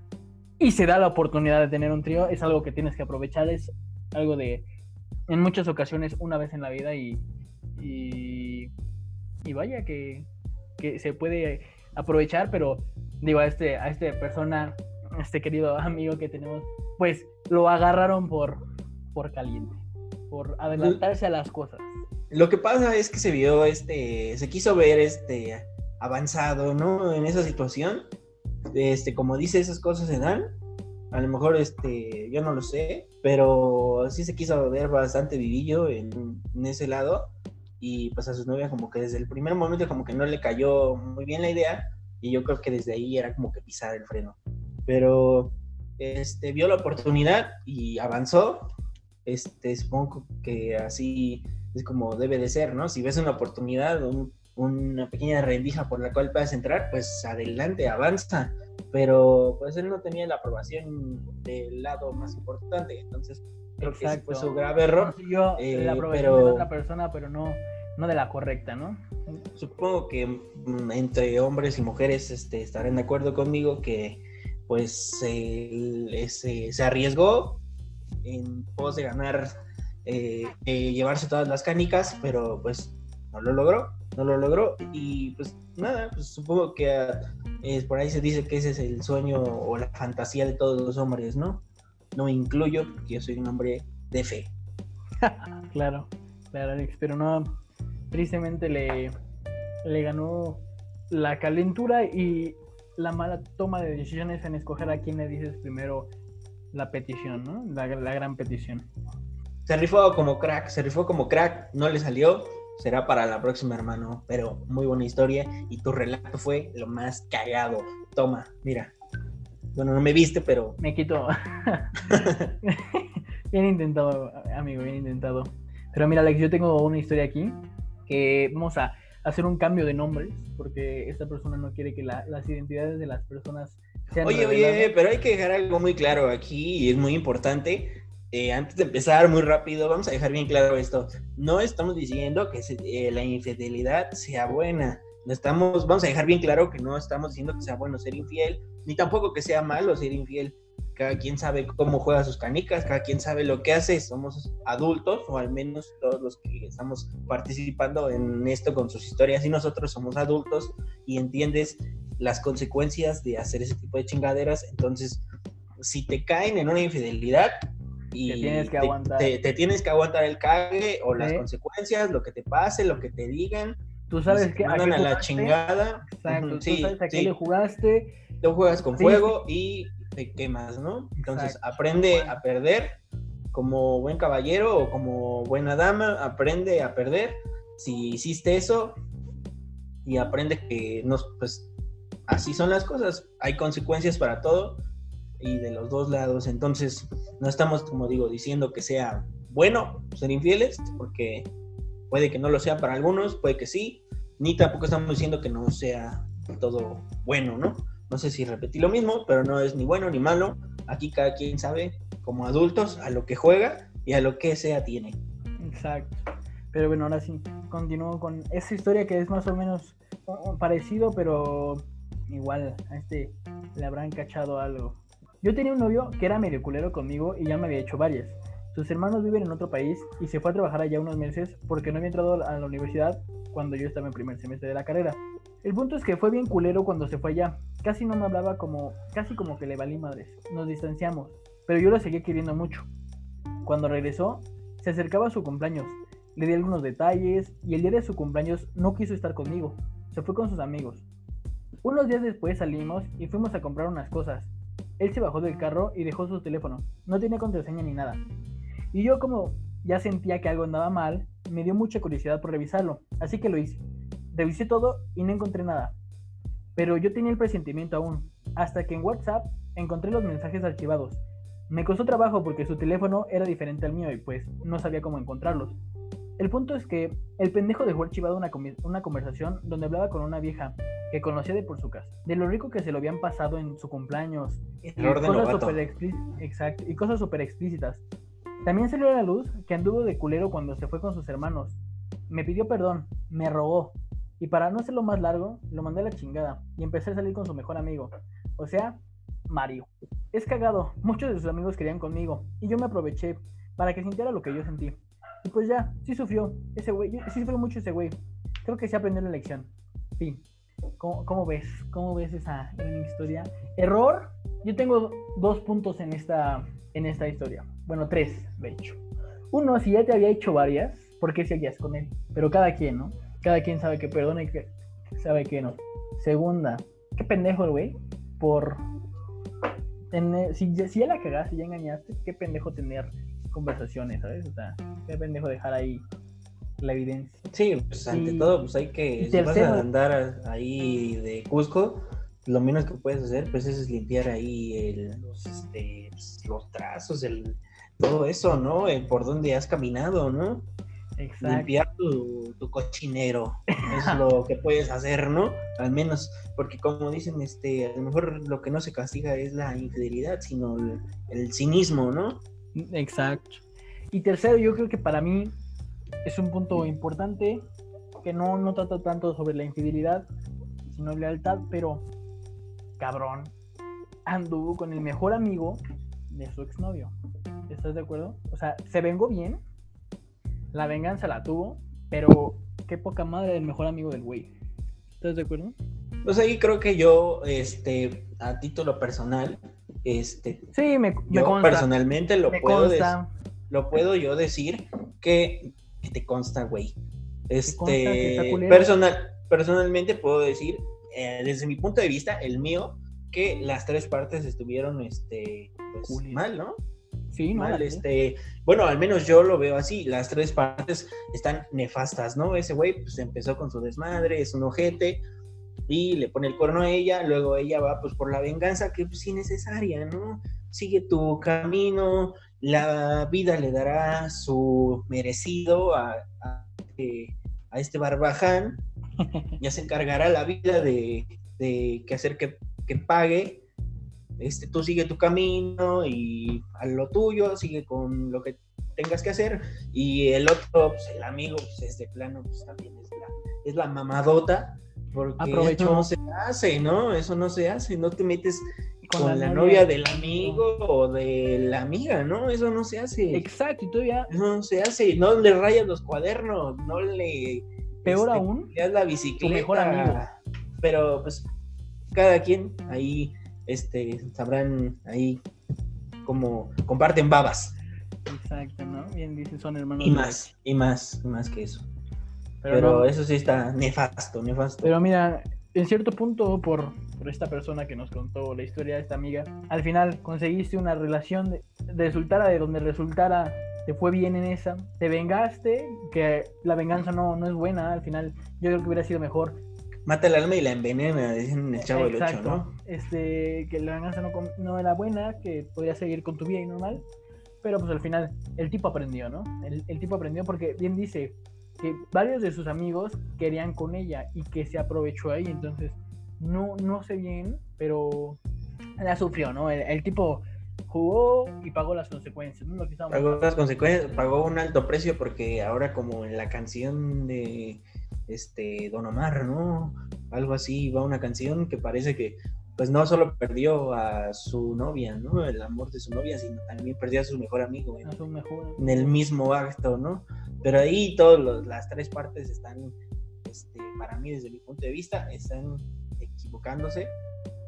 y se da la oportunidad de tener un trío, es algo que tienes que aprovechar, es algo de, en muchas ocasiones, una vez en la vida y, y, y vaya que, que se puede aprovechar, pero digo, a este, a este persona, a este querido amigo que tenemos, pues lo agarraron por, por caliente, por adelantarse a las cosas. Lo que pasa es que se vio, este, se quiso ver, este, avanzado, ¿no? En esa situación. Este, como dice, esas cosas se dan. A lo mejor, este, yo no lo sé, pero sí se quiso ver bastante vivillo en, en ese lado. Y pues a su novia como que desde el primer momento como que no le cayó muy bien la idea. Y yo creo que desde ahí era como que pisar el freno. Pero este, vio la oportunidad y avanzó. Este, supongo que así es como debe de ser, ¿no? Si ves una oportunidad, una pequeña rendija por la cual puedas entrar, pues adelante, avanza. Pero pues él no tenía la aprobación del lado más importante, entonces creo que ese fue su grave error. Yo eh, la aprobación de otra persona, pero no, no de la correcta, ¿no? Supongo que mm, entre hombres y mujeres este, estarán de acuerdo conmigo que pues se, se arriesgó en pos de ganar, eh, llevarse todas las canicas, pero pues no lo logró, no lo logró y pues nada, pues supongo que eh, por ahí se dice que ese es el sueño o la fantasía de todos los hombres, ¿no? No me incluyo porque yo soy un hombre de fe. claro, claro, Alex, pero no, tristemente le, le ganó la calentura y la mala toma de decisiones en escoger a quién le dices primero la petición, ¿no? La, gran petición. Se rifó como crack, se rifó como crack, no le salió, será para la próxima, hermano, pero muy buena historia y tu relato fue lo más cagado. Toma, mira. Bueno, no me viste, pero... Me quito. bien intentado, amigo, bien intentado. Pero mira, Alex, yo tengo una historia aquí que vamos a hacer un cambio de nombres, porque esta persona no quiere que las identidades de las personas sean. Oye, oye, pero hay que dejar algo muy claro aquí y es muy importante. Eh, antes de empezar muy rápido, vamos a dejar bien claro esto. No estamos diciendo que eh, la infidelidad sea buena. No estamos, vamos a dejar bien claro que no estamos diciendo que sea bueno ser infiel, ni tampoco que sea malo ser infiel cada quien sabe cómo juega sus canicas, cada quien sabe lo que hace, somos adultos, o al menos todos los que estamos participando en esto con sus historias, y nosotros somos adultos y entiendes las consecuencias de hacer ese tipo de chingaderas, entonces, si te caen en una infidelidad, y te tienes que aguantar, te, tienes que aguantar el cague o las consecuencias, lo que te pase, lo que te digan. Tú sabes que mandan a, la chingada. Exacto, tú sabes a qué le jugaste. Tú juegas con fuego y te quemas, ¿no? Entonces aprende a perder como buen caballero o como buena dama, aprende a perder. Si hiciste eso y aprende que no, pues así son las cosas, hay consecuencias para todo y de los dos lados. Entonces no estamos, como digo, diciendo que sea bueno ser infieles, porque puede que no lo sea para algunos, puede que sí, ni tampoco estamos diciendo que no sea todo bueno, ¿no? No sé si repetí lo mismo, pero no es ni bueno ni malo. Aquí cada quien sabe, como adultos, a lo que juega y a lo que sea tiene. Exacto. Pero bueno, ahora sí, continúo con esa historia que es más o menos parecido, pero igual a este le habrán cachado algo. Yo tenía un novio que era medio culero conmigo y ya me había hecho varias. Sus hermanos viven en otro país y se fue a trabajar allá unos meses porque no había entrado a la universidad cuando yo estaba en primer semestre de la carrera. El punto es que fue bien culero cuando se fue allá. Casi no me hablaba como, casi como que le valí madres. Nos distanciamos, pero yo lo seguía queriendo mucho. Cuando regresó, se acercaba a su cumpleaños. Le di algunos detalles y el día de su cumpleaños no quiso estar conmigo. Se fue con sus amigos. Unos días después salimos y fuimos a comprar unas cosas. Él se bajó del carro y dejó su teléfono. No tenía contraseña ni nada. Y yo como ya sentía que algo andaba mal, me dio mucha curiosidad por revisarlo, así que lo hice. Revisé todo y no encontré nada. Pero yo tenía el presentimiento aún, hasta que en WhatsApp encontré los mensajes archivados. Me costó trabajo porque su teléfono era diferente al mío y pues no sabía cómo encontrarlos. El punto es que el pendejo dejó archivado una, una conversación donde hablaba con una vieja que conocía de por su casa, de lo rico que se lo habían pasado en su cumpleaños, y cosas, super y cosas súper explícitas. También salió a la luz que anduvo de culero cuando se fue con sus hermanos. Me pidió perdón, me rogó, y para no hacerlo más largo, lo mandé a la chingada y empecé a salir con su mejor amigo, o sea, Mario. Es cagado, muchos de sus amigos querían conmigo y yo me aproveché para que sintiera lo que yo sentí. Y pues ya, sí sufrió, ese güey, sí sufrió mucho ese güey. Creo que sí aprendió la lección. Fin. ¿Cómo, ves? ¿Cómo ves esa historia? Error. Yo tengo dos puntos en esta, en esta historia. Bueno, tres, de hecho. Uno, si ya te había hecho varias, ¿por qué seguías con él? Pero cada quien, ¿no? Cada quien sabe que perdona y que sabe que no. Segunda, qué pendejo el güey por en, eh, si, ya- si ya la cagaste, ya engañaste, qué pendejo tener conversaciones, ¿sabes? O sea, qué pendejo dejar ahí la evidencia. Sí, pues ante Y- todo, pues hay que, si vas a andar ahí de Cusco, lo menos que puedes hacer, pues es limpiar ahí el- los, este, pues, los trazos, el, todo eso, ¿no? El por donde has caminado, ¿no? Exacto. Limpiar tu, tu cochinero, es lo que puedes hacer, ¿no? Al menos, porque como dicen, este, a lo mejor lo que no se castiga es la infidelidad, sino el, el cinismo, ¿no? Exacto. Y tercero, yo creo que para mí es un punto importante que no, no trata tanto sobre la infidelidad, sino lealtad, pero cabrón, anduvo con el mejor amigo de su exnovio. ¿Estás de acuerdo? O sea, se vengó bien, la venganza la tuvo, pero qué poca madre del mejor amigo del güey. ¿Estás de acuerdo? Pues ahí creo que yo, este, a título personal, este, Sí, me, me yo consta. personalmente lo me puedo, lo puedo yo decir que, que te consta, güey. Este, personal, personalmente puedo decir, eh, desde mi punto de vista, el mío, que las tres partes estuvieron, este, pues, mal, ¿no? Sí, no, mal, la- este, bueno, al menos yo lo veo así, las tres partes están nefastas, ¿no? Ese güey pues empezó con su desmadre, es un ojete y le pone el cuerno a ella, luego ella va pues por la venganza que pues innecesaria, ¿no? Sigue tu camino, la vida le dará su merecido a, a, eh, a este barbaján, ya se encargará la vida de, de que hacer que, que pague este, tú sigue tu camino y a lo tuyo, sigue con lo que tengas que hacer. Y el otro, pues, el amigo, pues es de plano, pues también es la, es la mamadota. Porque Aprovechó. eso no se hace, ¿no? Eso no se hace. No te metes Con con, la la, novia novia del amigo o de la amiga, ¿no? Eso no se hace. Exacto, y todavía Eso no se hace. No le rayas los cuadernos, no le. Peor este, aún, le das la bicicleta. mejor amigo. Pero pues cada quien ahí este sabrán ahí como comparten babas Exacto, ¿no? Bien dice, son hermanos. y más y más y más que eso. Pero, Pero, no, eso sí está nefasto, nefasto. pero mira, en cierto punto, por, por esta persona que nos contó la historia de esta amiga, al final conseguiste una relación, de, resultara de donde resultara, te fue bien en esa, te vengaste, que la venganza no, no es buena, al final yo creo que hubiera sido mejor. Mata el alma y la envenena, dicen el chavo del 8, Exacto, ¿no? este, que la venganza no, no era buena, que podía seguir con tu vida y normal, pero pues al final el tipo aprendió, ¿no? El, el tipo aprendió porque bien dice que varios de sus amigos querían con ella y que se aprovechó ahí, entonces no, no sé bien, pero la sufrió, ¿no? El, el tipo jugó y pagó las consecuencias, ¿no? Lo que Pagó las consecuencias, pagó un alto precio porque ahora como en la canción de este Don Omar, ¿no? Algo así va una canción que parece que pues no solo perdió a su novia, ¿no? El amor de su novia, sino también perdió a su mejor amigo en, a su mejor. en el mismo acto, ¿no? Pero ahí todas las tres partes están, este, para mí desde mi punto de vista, están equivocándose.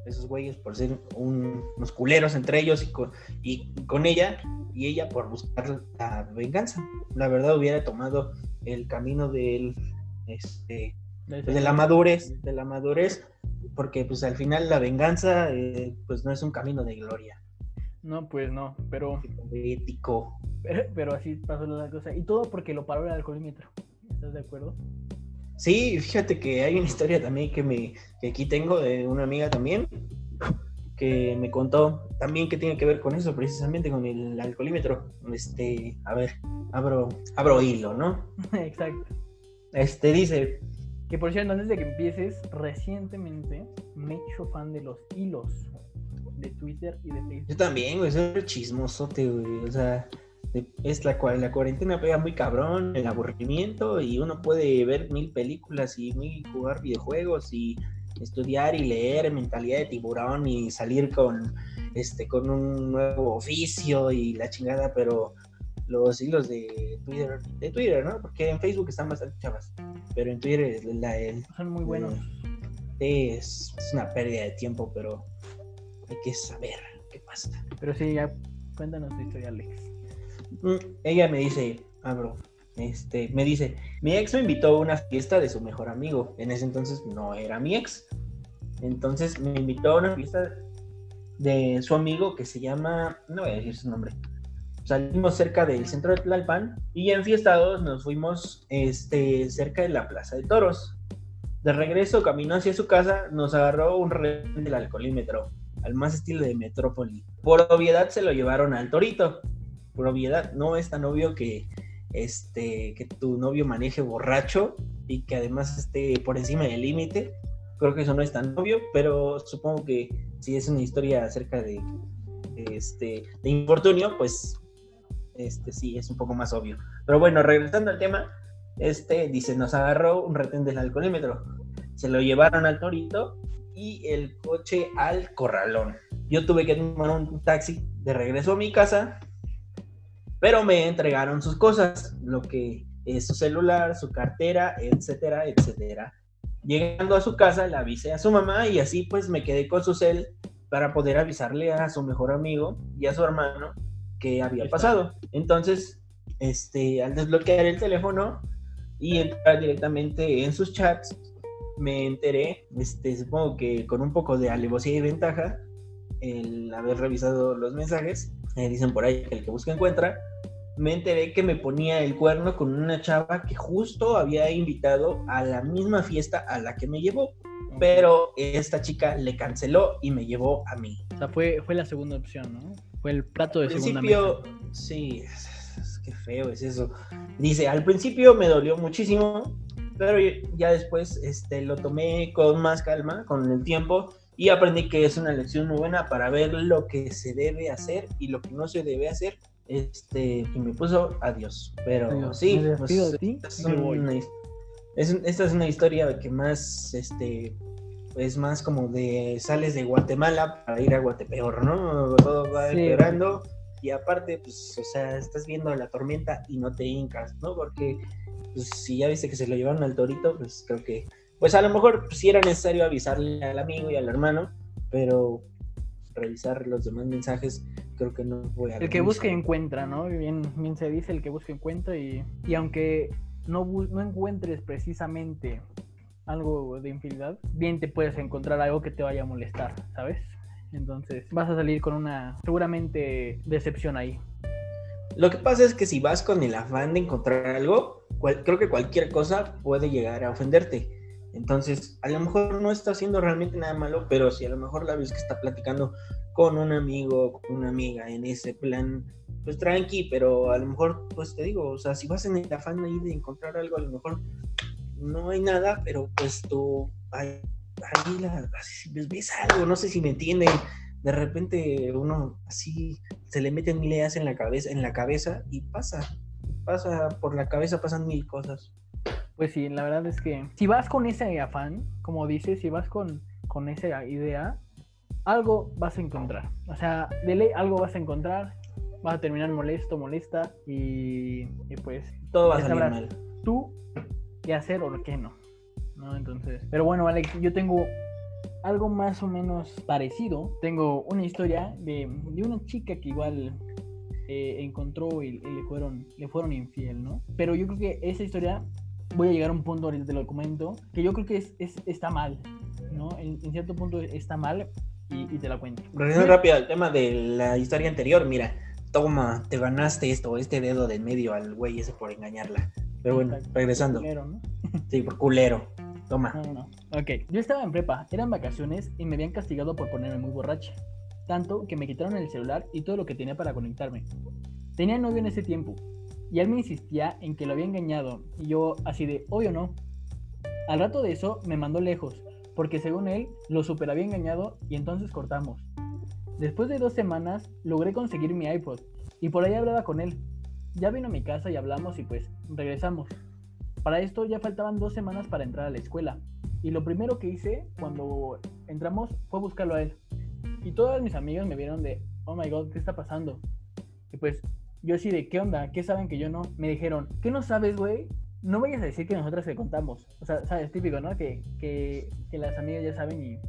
Esos güeyes por ser un- unos culeros entre ellos y con, y con ella, y ella por buscar la venganza. La verdad hubiera tomado el camino del, este, pues, de la madurez, de la madurez, porque pues al final la venganza eh, pues no es un camino de gloria, No, pues no, pero, ético. pero, pero así pasó la cosa. Y todo porque lo paró el alcoholímetro. ¿Estás de acuerdo? Sí, fíjate que hay una historia también que me que aquí tengo de una amiga también que me contó también que tiene que ver con eso, precisamente con el alcoholímetro. Este, a ver, abro abro hilo, ¿no? Exacto. Este dice, Que por cierto, antes de que empieces, recientemente me he hecho fan de los hilos de Twitter y de yo Facebook. también, güey, soy chismosote, güey, o sea, es la la cuarentena pega muy cabrón, el aburrimiento y uno puede ver mil películas y mil jugar videojuegos y estudiar y leer mentalidad de tiburón y salir con este con un nuevo oficio y la chingada, pero los hilos de Twitter, de Twitter, ¿no? Porque en Facebook están bastante chavas, pero en Twitter es la, el- Son muy buenos. es, es una pérdida de tiempo, pero hay que saber qué pasa. Pero sí, ya cuéntanos tu historia, Alex. Mm, Ella me dice, ah, bro, este, me dice, mi ex me invitó a una fiesta de su mejor amigo. En ese entonces no era mi ex. Entonces me invitó a una fiesta de su amigo que se llama, no voy a decir su nombre. Salimos cerca del centro de Tlalpan y enfiestados nos fuimos este, cerca de la Plaza de Toros. De regreso, camino hacia su casa, nos agarró un rehén del alcoholímetro, al más estilo de Metrópoli. Por obviedad se lo llevaron al Torito. Por obviedad, no es tan obvio que, este, que tu novio maneje borracho y que además esté por encima del límite. Creo que eso no es tan obvio, pero supongo que si es una historia acerca de, este, de infortunio, pues este sí es un poco más obvio. Pero bueno, regresando al tema, este dice, nos agarró un retén del alcoholímetro. Se lo llevaron al torito y el coche al corralón. Yo tuve que tomar un taxi de regreso a mi casa, pero me entregaron sus cosas, lo que es su celular, su cartera, etcétera, etcétera. Llegando a su casa, le avisé a su mamá y así pues me quedé con su cel para poder avisarle a su mejor amigo y a su hermano que había pasado. Entonces, este, al desbloquear el teléfono y entrar directamente en sus chats, me enteré, este, supongo que con un poco de alevosía y ventaja, el haber revisado los mensajes, eh, dicen por ahí que el que busca encuentra, me enteré que me ponía el cuerno con una chava que justo había invitado a la misma fiesta a la que me llevó. Pero esta chica le canceló y me llevó a mí. O sea, fue, fue la segunda opción, ¿no? Fue el plato de Al segunda principio, mesa. sí, qué feo es eso. Dice, al principio me dolió muchísimo, pero ya después este, lo tomé con más calma, con el tiempo, y aprendí que es una lección muy buena para ver lo que se debe hacer y lo que no se debe hacer. Este, y me puso adiós. Pero Adiós, sí, pues, de ti es una esta es una historia que más, este, es más como de sales de Guatemala para ir a Guatepeor, ¿no? Todo va Sí. empeorando y aparte, pues, o sea, estás viendo la tormenta y no te hincas, ¿no? Porque, pues, si ya viste que se lo llevaron al torito, pues creo que, pues a lo mejor pues, sí era necesario avisarle al amigo y al hermano, pero revisar los demás mensajes creo que no fue El algo que busca encuentra, ¿no? Bien, bien se dice, el que busca encuentra y, y aunque no, no encuentres precisamente algo de infidelidad, bien te puedes encontrar algo que te vaya a molestar, ¿sabes? Entonces vas a salir con una seguramente decepción ahí. Lo que pasa es que si vas con el afán de encontrar algo, cual- creo que cualquier cosa puede llegar a ofenderte. Entonces, a lo mejor no está haciendo realmente nada malo, pero si a lo mejor la ves que está platicando con un amigo, con una amiga en ese plan, pues tranqui, pero a lo mejor, pues te digo, o sea, si vas en el afán ahí de encontrar algo, a lo mejor no hay nada, pero pues tú ahí, ves algo, no sé si me entienden. De repente uno así se le meten mil ideas en la cabeza, en la cabeza y pasa, pasa por la cabeza pasan mil cosas. Pues sí, la verdad es que si vas con ese afán, como dices, si vas con, con esa idea, algo vas a encontrar. O sea, de ley algo vas a encontrar, vas a terminar molesto, molesta y, y pues Todo va a salir mal. tú qué hacer o qué no. ¿no? Entonces, pero bueno, Alex, yo tengo algo más o menos parecido. Tengo una historia de, de una chica que igual eh, encontró y, y le fueron le fueron infiel, ¿no? Pero yo creo que esa historia voy a llegar a un punto ahorita te lo comento que yo creo que es, es- está mal, ¿no? En, en cierto punto está mal y, y te la cuento. Regresando rápido al tema de la historia anterior, mira, toma, te ganaste esto, este dedo de medio al güey ese por engañarla. Pero bueno, regresando. Culero, ¿no? Sí, por culero. Toma. No, no. Ok, yo estaba en prepa, eran vacaciones y me habían castigado por ponerme muy borracha. Tanto que me quitaron el celular y todo lo que tenía para conectarme. Tenía novio en ese tiempo y él me insistía en que lo había engañado y yo así de, obvio no. Al rato de eso me mandó lejos, porque según él lo super había engañado y entonces cortamos. Después de dos semanas logré conseguir mi iPod y por ahí hablaba con él. Ya vino a mi casa y hablamos y pues regresamos. Para esto ya faltaban dos semanas para entrar a la escuela. Y lo primero que hice cuando entramos fue buscarlo a él. Y todos mis amigos me vieron de, oh my god, ¿qué está pasando? Y pues yo así de, ¿qué onda? ¿Qué saben que yo no? Me dijeron, ¿qué no sabes, güey? No vayas a decir que nosotras te contamos. O sea, sabes, típico, ¿no? Que, que, que las amigas ya saben y,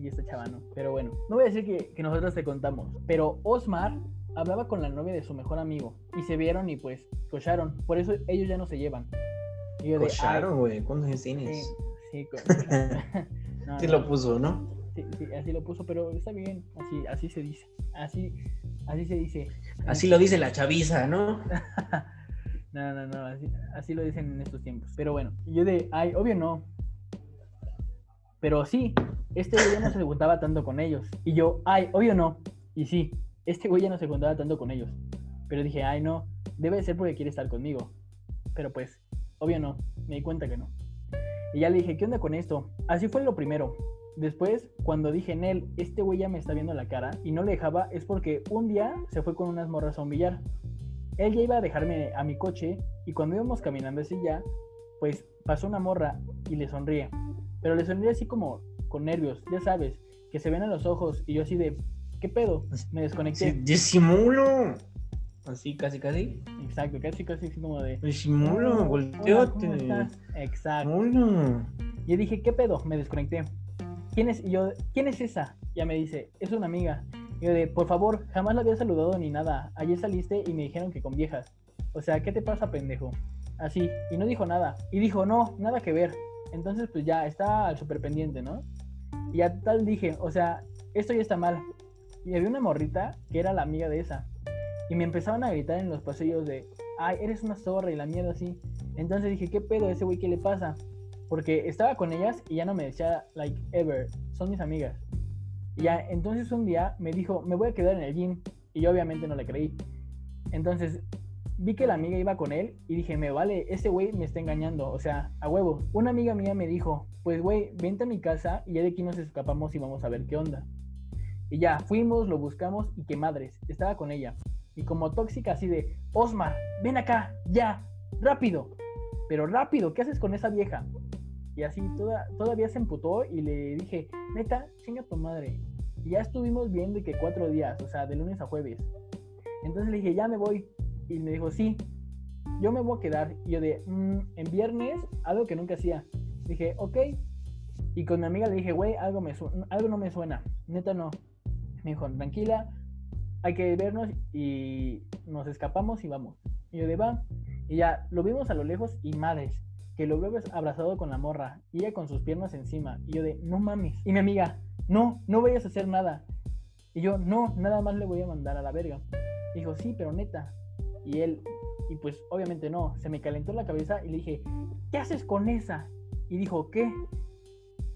y esta chava no. Pero bueno, no voy a decir que, que nosotros te contamos. Pero Osmar hablaba con la novia de su mejor amigo. Y se vieron y pues cocharon. Por eso ellos ya no se llevan. Y yo de, "Ay, Cocharon, güey. ¿Cuántos años Sí, tienes? sí, No, Sí no. lo puso, ¿no? Sí, sí, así lo puso, pero está bien, así, así se dice. Así, así se dice. Así lo dice la chaviza, ¿no? no, no, no, así, así lo dicen en estos tiempos. Pero bueno, yo de, ay, obvio no. Pero sí, este ya no se juntaba tanto con ellos. Y yo, ay, obvio no. Y sí, este güey ya no se juntaba tanto con ellos. Pero dije, ay, no, debe ser porque quiere estar conmigo. Pero pues, obvio no, me di cuenta que no. Y ya le dije, ¿qué onda con esto? Así fue lo primero. Después, cuando dije en él, este güey ya me está viendo la cara y no le dejaba, es porque un día se fue con unas morras a un billar. Él ya iba a dejarme a mi coche y cuando íbamos caminando así ya, pues pasó una morra y le sonríe. Pero le sonríe así como con nervios, ya sabes, que se ven a los ojos y yo así de, ¿qué pedo? Me desconecté. disimulo. Así, casi, casi. Exacto, casi, casi así como de. Disimulo, volteate. Exacto. Y yo dije, ¿qué pedo? Me desconecté. ¿Quién es? Y yo, ¿quién es esa? Ya me dice, es una amiga. Y yo de, por favor, jamás la había saludado ni nada. Ayer saliste y me dijeron que con viejas. O sea, ¿qué te pasa, pendejo? Así. Y no dijo nada. Y dijo, no, nada que ver. Entonces, pues ya, está súper pendiente, ¿no? Y ya tal dije, o sea, esto ya está mal. Y había una morrita que era la amiga de esa. Y me empezaban a gritar en los pasillos de, ay, eres una zorra y la mierda así. Entonces dije, ¿qué pedo ese güey? ¿Qué le pasa? Porque estaba con ellas y ya no me decía, like, ever, son mis amigas. Y ya, entonces un día me dijo, me voy a quedar en el gym. Y yo obviamente no le creí. Entonces vi que la amiga iba con él y dije, me vale, ese güey me está engañando. O sea, a huevo. Una amiga mía me dijo, pues güey, vente a mi casa y ya de aquí nos escapamos y vamos a ver qué onda. Y ya, fuimos, lo buscamos y qué madres, estaba con ella. Y como tóxica así de, Osmar, ven acá, ya, rápido. Pero rápido, ¿qué haces con esa vieja? Y así toda, todavía se emputó y le dije, neta, chinga tu madre. Y ya estuvimos viendo que cuatro días, o sea, de lunes a jueves. Entonces le dije, ya me voy. Y me dijo, sí, yo me voy a quedar. Y yo de, mm, en viernes, algo que nunca hacía. Dije, ok. Y con mi amiga le dije, güey, algo, me algo no me suena. Neta no. Me dijo, tranquila, hay que vernos y nos escapamos y vamos. Y yo de, va. Y ya, lo vimos a lo lejos y madres que lo veo abrazado con la morra y ella con sus piernas encima. Y yo de, no mames. Y mi amiga, no, no vayas a hacer nada. Y yo, no, nada más le voy a mandar a la verga. dijo, sí, pero neta. Y él, y pues obviamente no, se me calentó la cabeza y le dije, ¿qué haces con esa? Y dijo, ¿qué?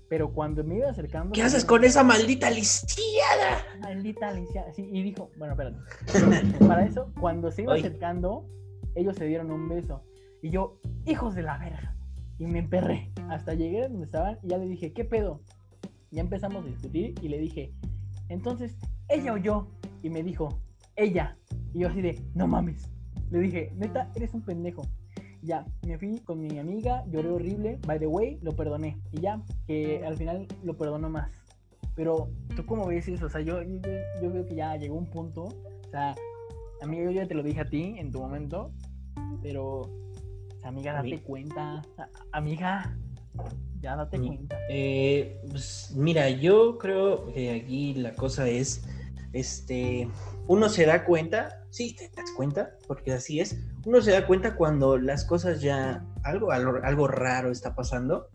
Pero cuando me iba acercando... ¿Qué haces con esa maldita lisiada? Maldita lisiada. Sí, y dijo, bueno, espérate. Para eso, cuando se iba acercando, ellos se dieron un beso. Y yo, hijos de la verga y me emperré. Hasta llegué a donde estaban y ya le dije, ¿qué pedo? Ya empezamos a discutir y le dije, entonces, ¿ella o yo? Y me dijo, ella. Y yo así de, no mames. Le dije, neta, eres un pendejo. Ya, me fui con mi amiga, lloré horrible. By the way, lo perdoné. Y ya, que al final lo perdonó más. Pero, ¿tú cómo ves eso? O sea, yo, yo, yo veo que ya llegó un punto. O sea, amigo, yo ya te lo dije a ti en tu momento. Pero Amiga, date cuenta. Amiga, ya date cuenta. Eh, pues, mira, yo creo que aquí la cosa es, este, uno se da cuenta, sí, te das cuenta, porque así es, uno se da cuenta cuando las cosas ya, algo, algo, raro está pasando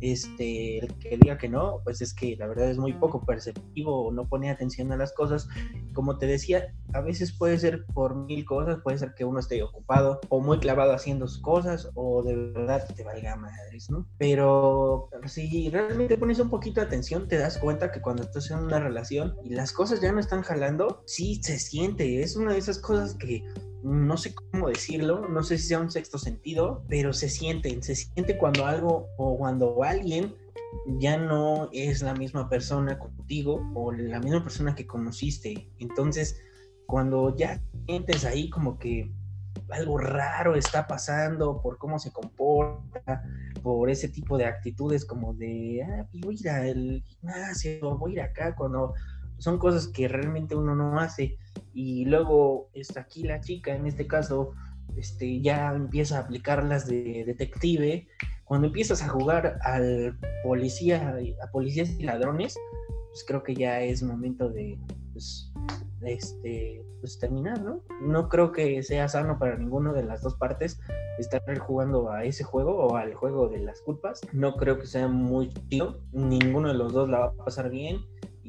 este, el que diga que no, pues es que la verdad es muy poco perceptivo no pone atención a las cosas. Como te decía, a veces puede ser por mil cosas, puede ser que uno esté ocupado o muy clavado haciendo cosas o de verdad te valga madres, ¿no? Pero si realmente pones un poquito de atención, te das cuenta que cuando estás en una relación y las cosas ya no están jalando, sí se siente, es una de esas cosas que no sé cómo decirlo, no sé si sea un sexto sentido, pero se siente, se siente cuando algo o cuando alguien ya no es la misma persona contigo o la misma persona que conociste. Entonces, cuando ya sientes ahí como que algo raro está pasando por cómo se comporta, por ese tipo de actitudes como de, ah, voy a ir al gimnasio, voy a ir acá, cuando son cosas que realmente uno no hace y luego está aquí la chica, en este caso, este, ya empieza a aplicarlas de detective. Cuando empiezas a jugar al policía, a policías y ladrones, pues creo que ya es momento de, pues, este, pues terminar, ¿no? No creo que sea sano para ninguno de las dos partes estar jugando a ese juego o al juego de las culpas. No creo que sea muy chido. Ninguno de los dos la va a pasar bien.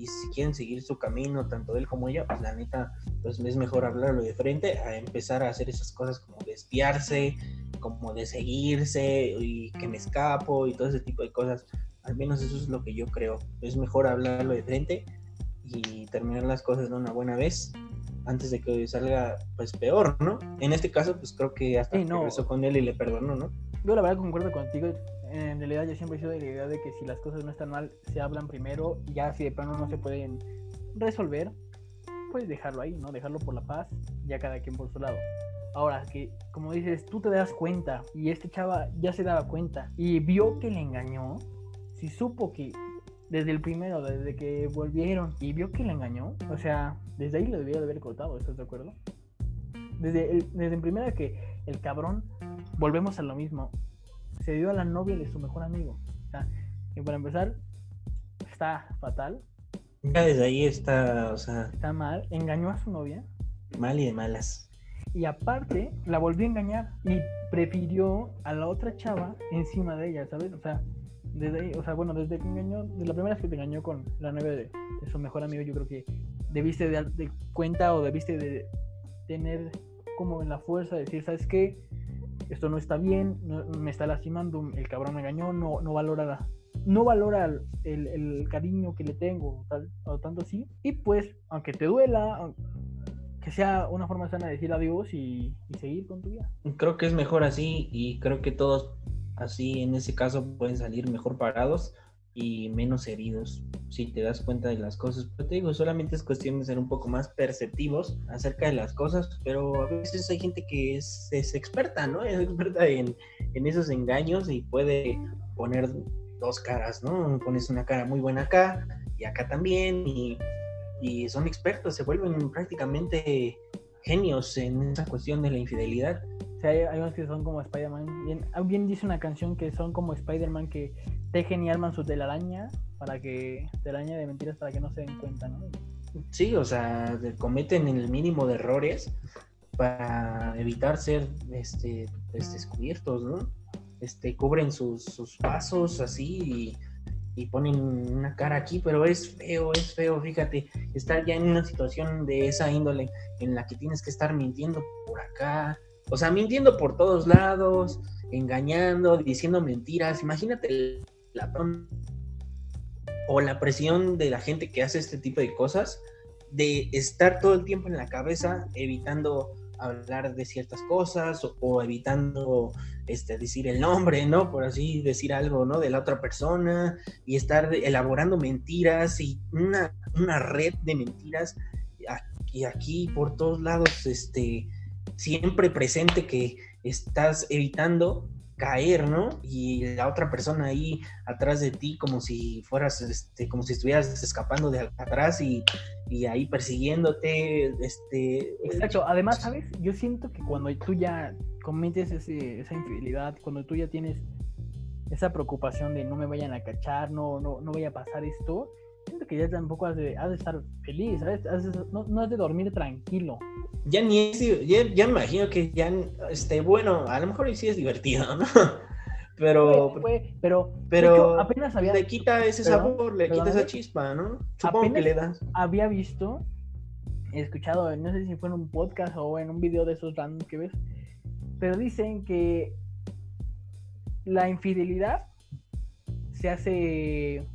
Y si quieren seguir su camino, tanto él como ella, pues la neta, pues es mejor hablarlo de frente a empezar a hacer esas cosas como de espiarse, como de seguirse y que me escapo y todo ese tipo de cosas. Al menos eso es lo que yo creo. Es mejor hablarlo de frente y terminar las cosas de una buena vez antes de que salga pues peor, ¿no? En este caso pues creo que hasta sí, regresó con él y le perdonó, ¿no? Yo la verdad concuerdo contigo. En realidad yo siempre he sido de la idea de que si las cosas no están mal, se hablan primero ya si de plano no se pueden resolver, pues dejarlo ahí, ¿no? Dejarlo por la paz, ya cada quien por su lado. Ahora, que como dices, tú te das cuenta y este chava ya se daba cuenta y vio que le engañó, si supo que desde el primero, desde que volvieron y vio que le engañó, o sea, desde ahí lo debía de haber cortado, ¿estás de acuerdo? Desde el, desde el primero que el cabrón, volvemos a lo mismo, se dio a la novia de su mejor amigo. O sea, que para empezar, está fatal. Ya desde ahí está, o sea... Está mal, engañó a su novia. Mal y de malas. Y aparte, la volvió a engañar y prefirió a la otra chava encima de ella, ¿sabes? O sea, desde ahí, o sea, bueno, desde que engañó, desde la primera vez que te engañó con la novia de, su mejor amigo, yo creo que debiste de darte cuenta o debiste de tener como la fuerza de decir, ¿sabes qué? Esto no está bien, me está lastimando, el cabrón me engañó, no, no valora no valora el, el, cariño que le tengo tal, o tanto así. Y pues, aunque te duela, que sea una forma sana de decir adiós y seguir con tu vida. Creo que es mejor así y creo que todos Así en ese caso pueden salir mejor parados y menos heridos si te das cuenta de las cosas. Pero te digo, solamente es cuestión de ser un poco más perceptivos acerca de las cosas, pero a veces hay gente que es, experta, ¿no? Es experta en, esos engaños y puede poner dos caras, ¿no? Pones una cara muy buena acá y acá también y, y son expertos, se vuelven prácticamente genios en esa cuestión de la infidelidad hay, unos que son como Spider-Man. Bien, dice una canción que son como Spider-Man que tejen y arman su telaraña para que telaraña de mentiras para que no se den cuenta, ¿no? Sí, o sea, cometen el mínimo de errores para evitar ser este, pues, descubiertos, ¿no? Este, cubren sus, pasos así y, ponen una cara aquí, pero es feo, es feo, fíjate, estar ya en una situación de esa índole en la que tienes que estar mintiendo por acá, o sea, mintiendo por todos lados, engañando, diciendo mentiras. Imagínate la o la presión de la gente que hace este tipo de cosas, de estar todo el tiempo en la cabeza evitando hablar de ciertas cosas o, evitando este, decir el nombre, ¿no? Por así decir algo, ¿no? De la otra persona y estar elaborando mentiras y una, una red de mentiras y aquí por todos lados, este, siempre presente que estás evitando caer, ¿no? Y la otra persona ahí atrás de ti como si fueras, este, como si estuvieras escapando de atrás y, ahí persiguiéndote, este... Exacto, además, ¿sabes? Yo siento que cuando tú ya cometes esa infidelidad, cuando tú ya tienes esa preocupación de no me vayan a cachar, no, no, no vaya a pasar esto, siento que ya tampoco has de, estar feliz, ¿sabes? no, has de dormir tranquilo. Ya ni ya, ya, me imagino que ya, este, bueno, a lo mejor sí es divertido, ¿no? Pero, pero, pero apenas había, le quita ese sabor, le quita esa chispa, ¿no? Supongo que le das. Había visto, he escuchado, no sé si fue en un podcast o en un video de esos random que ves, pero dicen que la infidelidad se hace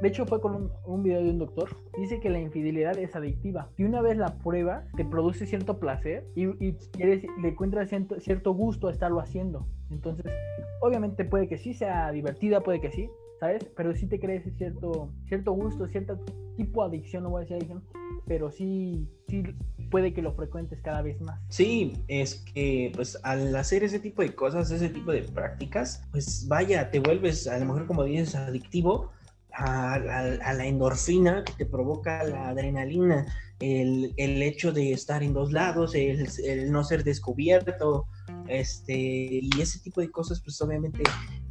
de hecho, fue con un, video de un doctor. Dice que la infidelidad es adictiva. Y una vez la prueba, te produce cierto placer y, le encuentras cierto, gusto a estarlo haciendo. Entonces, obviamente puede que sí sea divertida, puede que sí, ¿sabes? Pero sí te crees cierto, cierto gusto, cierto tipo de adicción, no voy a decir adicción, pero sí, sí puede que lo frecuentes cada vez más. Sí, es que pues al hacer ese tipo de cosas, ese tipo de prácticas, pues vaya, te vuelves a lo mejor como dices adictivo a, la endorfina que te provoca la adrenalina, el, hecho de estar en dos lados, el, no ser descubierto, este, y ese tipo de cosas, pues obviamente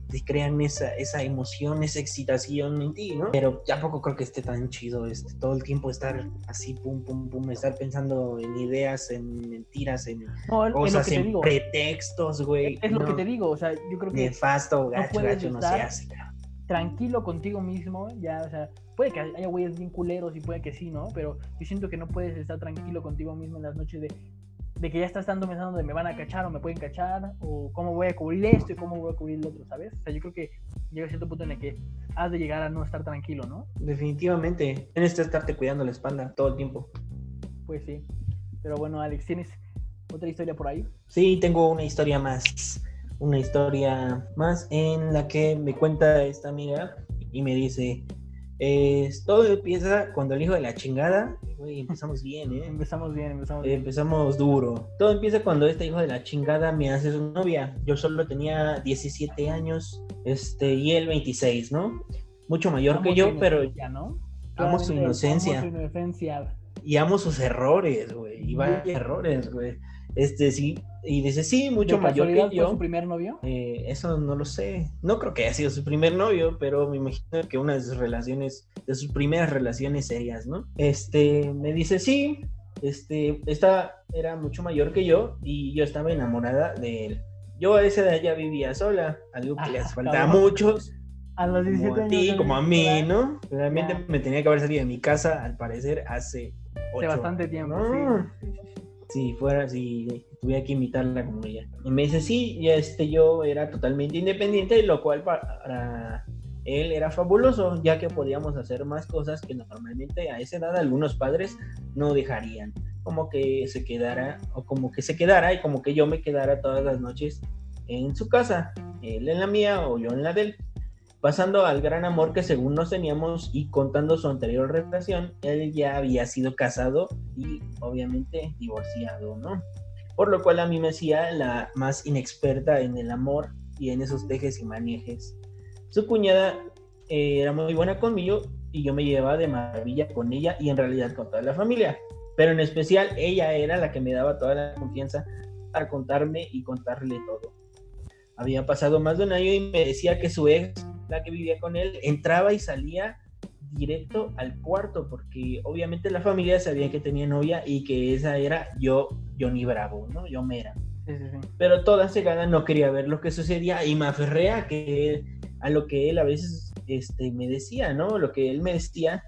te crean esa, esa emoción, esa excitación en ti, ¿no? Pero tampoco creo que esté tan chido este, todo el tiempo estar así, pum, pum, pum, estar pensando en ideas, en mentiras, en cosas, en pretextos, güey. Es, lo que te digo, o sea, yo creo que... Nefasto, gacho, no gacho, no se hace, tranquilo contigo mismo, ya, o sea, puede que haya güeyes bien culeros y puede que sí, ¿no? Pero yo siento que no puedes estar tranquilo contigo mismo en las noches de, de que ya estás estando pensando de me van a cachar o me pueden cachar, o cómo voy a cubrir esto y cómo voy a cubrir lo otro, ¿sabes? O sea, yo creo que llega a cierto punto en el que has de llegar a no estar tranquilo, ¿no? Definitivamente. Tienes que estarte cuidando la espalda todo el tiempo. Pues sí. Pero bueno, Alex, ¿tienes otra historia por ahí? Sí, tengo una historia más. Una historia más en la que me cuenta esta amiga y me dice, todo empieza cuando el hijo de la chingada, empezamos bien, ¿eh? Empezamos bien, empezamos bien. Empezamos duro. Todo empieza cuando este hijo de la chingada me hace su novia. Yo solo tenía 17 años, este, y él 26, ¿no? Mucho mayor que yo, pero ya, ¿no? Amo su inocencia. Amo su inocencia. Y amo sus errores, güey. Y varios errores, güey. Este, sí, y dice, sí, mucho mayor que yo. ¿Fue su primer novio? Eh, eso no lo sé. No creo que haya sido su primer novio, pero me imagino que una de sus relaciones, de sus primeras relaciones serias, ¿no? Este, me dice, sí, este, esta era mucho mayor que yo y yo estaba enamorada de él. Yo a esa edad ya vivía sola, algo que les faltaba a muchos. A los 17 como a ti, como a mí, ¿no? Realmente me tenía que haber salido de mi casa, al parecer, hace... Hace bastante tiempo, sí si fuera, si tuviera que invitarla como ella. Y me dice, sí, y este, yo era totalmente independiente, lo cual para él era fabuloso, ya que podíamos hacer más cosas que normalmente a esa edad algunos padres no dejarían. Como que se quedara, o como que se quedara, y como que yo me quedara todas las noches en su casa, él en la mía o yo en la de él. Pasando al gran amor que según nos teníamos y contando su anterior relación, él ya había sido casado y obviamente divorciado, ¿no? Por lo cual a mí me hacía la más inexperta en el amor y en esos tejes y manejes. Su cuñada eh, era muy buena conmigo y yo me llevaba de maravilla con ella y en realidad con toda la familia. Pero en especial ella era la que me daba toda la confianza para contarme y contarle todo. Había pasado más de un año y me decía que su ex la que vivía con él, entraba y salía directo al cuarto, porque obviamente la familia sabía que tenía novia y que esa era yo, Johnny Bravo, ¿no? Yo Mera. Pero toda cegada no quería ver lo que sucedía y me aferré a, que, a lo que él a veces este, me decía, ¿no? Lo que él me decía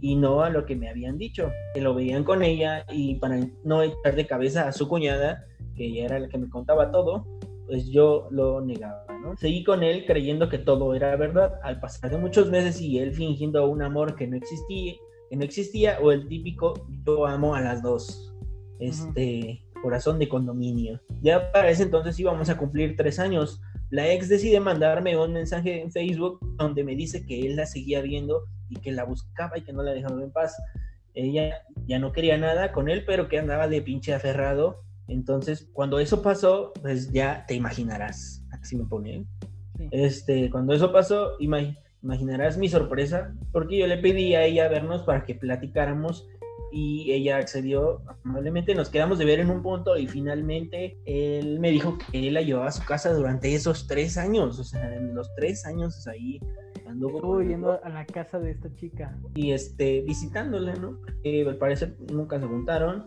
y no a lo que me habían dicho. Que lo veían con ella y para no echar de cabeza a su cuñada, que ella era la que me contaba todo, pues yo lo negaba, ¿no? Seguí con él creyendo que todo era verdad. Al pasar de muchos meses y él fingiendo un amor que no existía, que no existía, o el típico yo amo a las dos. Este corazón de condominio. Ya para ese entonces íbamos a cumplir tres años. La ex decide mandarme un mensaje en Facebook donde me dice que él la seguía viendo y que la buscaba y que no la dejaba en paz. Ella ya no quería nada con él, pero que andaba de pinche aferrado entonces, cuando eso pasó, pues ya te imaginarás. Así me pone. Este, cuando eso pasó, imaginarás mi sorpresa, porque yo le pedí a ella vernos para que platicáramos y ella accedió amablemente. Nos quedamos de ver en un punto y finalmente él me dijo que él la llevaba a su casa durante esos tres años. O sea, en los tres años ahí anduvo. Estuvo yendo a la casa de esta chica. Y este, visitándola, ¿no? Porque al parecer nunca se juntaron.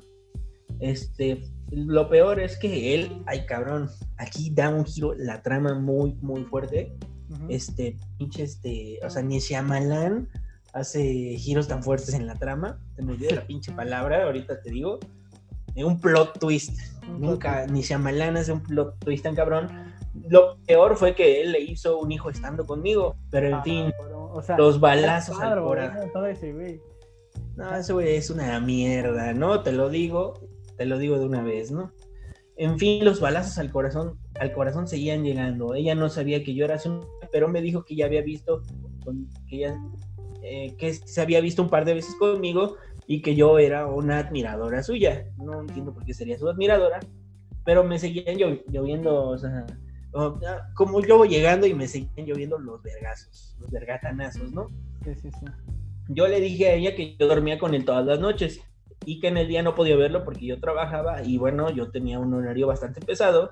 Este, lo peor es que él, ay cabrón, aquí da un giro la trama muy, muy fuerte. Este, pinche, este, o sea, ni Shyamalan hace giros tan fuertes en la trama. Te me olvidé la pinche palabra, ahorita te digo. Un plot twist. Nunca, ni Shyamalan hace un plot twist tan cabrón. Lo peor fue que él le hizo un hijo estando conmigo, pero en ah, fin, los balazos al corazón. No, ese güey es una mierda, ¿no? Te lo digo te lo digo de una vez, ¿no? En fin, los balazos al corazón, al corazón seguían llegando. Ella no sabía que yo era su, pero me dijo que ya había visto, que ya, eh, que se había visto un par de veces conmigo y que yo era una admiradora suya. No entiendo por qué sería su admiradora, pero me seguían lloviendo, o sea, ah, como yo voy llegando y me seguían lloviendo los vergazos, los vergatanazos, ¿no? Sí, sí, sí. Yo le dije a ella que yo dormía con él todas las noches y que en el día no podía verlo porque yo trabajaba y bueno, yo tenía un horario bastante pesado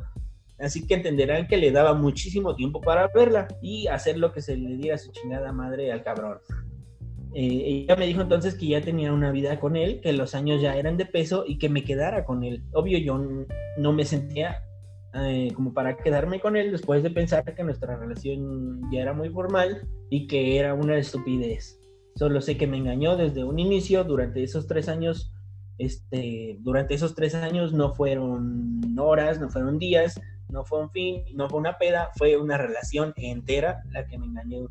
Así que entenderán que le daba muchísimo tiempo para verla y hacer lo que se le diera a su chingada madre al cabrón. Eh, ella me dijo entonces que ya tenía una vida con él, que los años ya eran de peso y que me quedara con él. Obvio, yo no me sentía eh, como para quedarme con él después de pensar que nuestra relación ya era muy formal y que era una estupidez. Solo sé que me engañó desde un inicio, durante esos tres años, este, durante esos tres años no fueron horas, no fueron días, no fue un fin, no fue una peda, fue una relación entera la que me engañó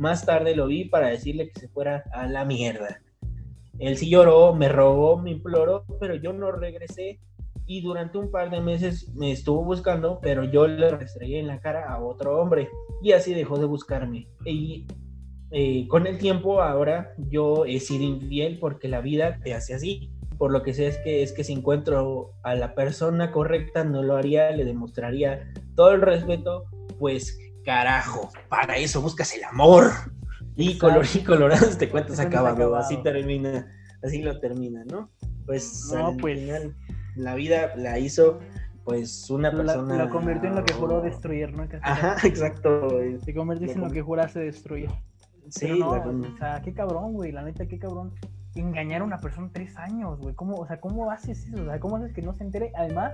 más tarde lo vi para decirle que se fuera a la mierda. Él sí lloró, me rogó, me imploró, pero yo no regresé y durante un par de meses me estuvo buscando, pero yo le restregué en la cara a otro hombre y así dejó de buscarme. Y eh, con el tiempo ahora yo he sido infiel porque la vida te hace así. Por lo que sé es que es que si encuentro a la persona correcta no lo haría, le demostraría todo el respeto, pues Carajo, para eso buscas el amor. Y color y colorado te cuentas acabado. Así termina, así lo termina, ¿no? Pues al pues. final la vida la hizo pues una persona. La, convirtió en lo que juró destruir, ¿no? Ajá, exacto. Se convirtió en lo que juraste destruir. Sí, no, o sea, qué cabrón, güey, la neta, qué cabrón. Engañar a una persona tres años, güey. ¿Cómo, o sea, ¿cómo haces eso? O sea, ¿cómo haces que no se entere? Además,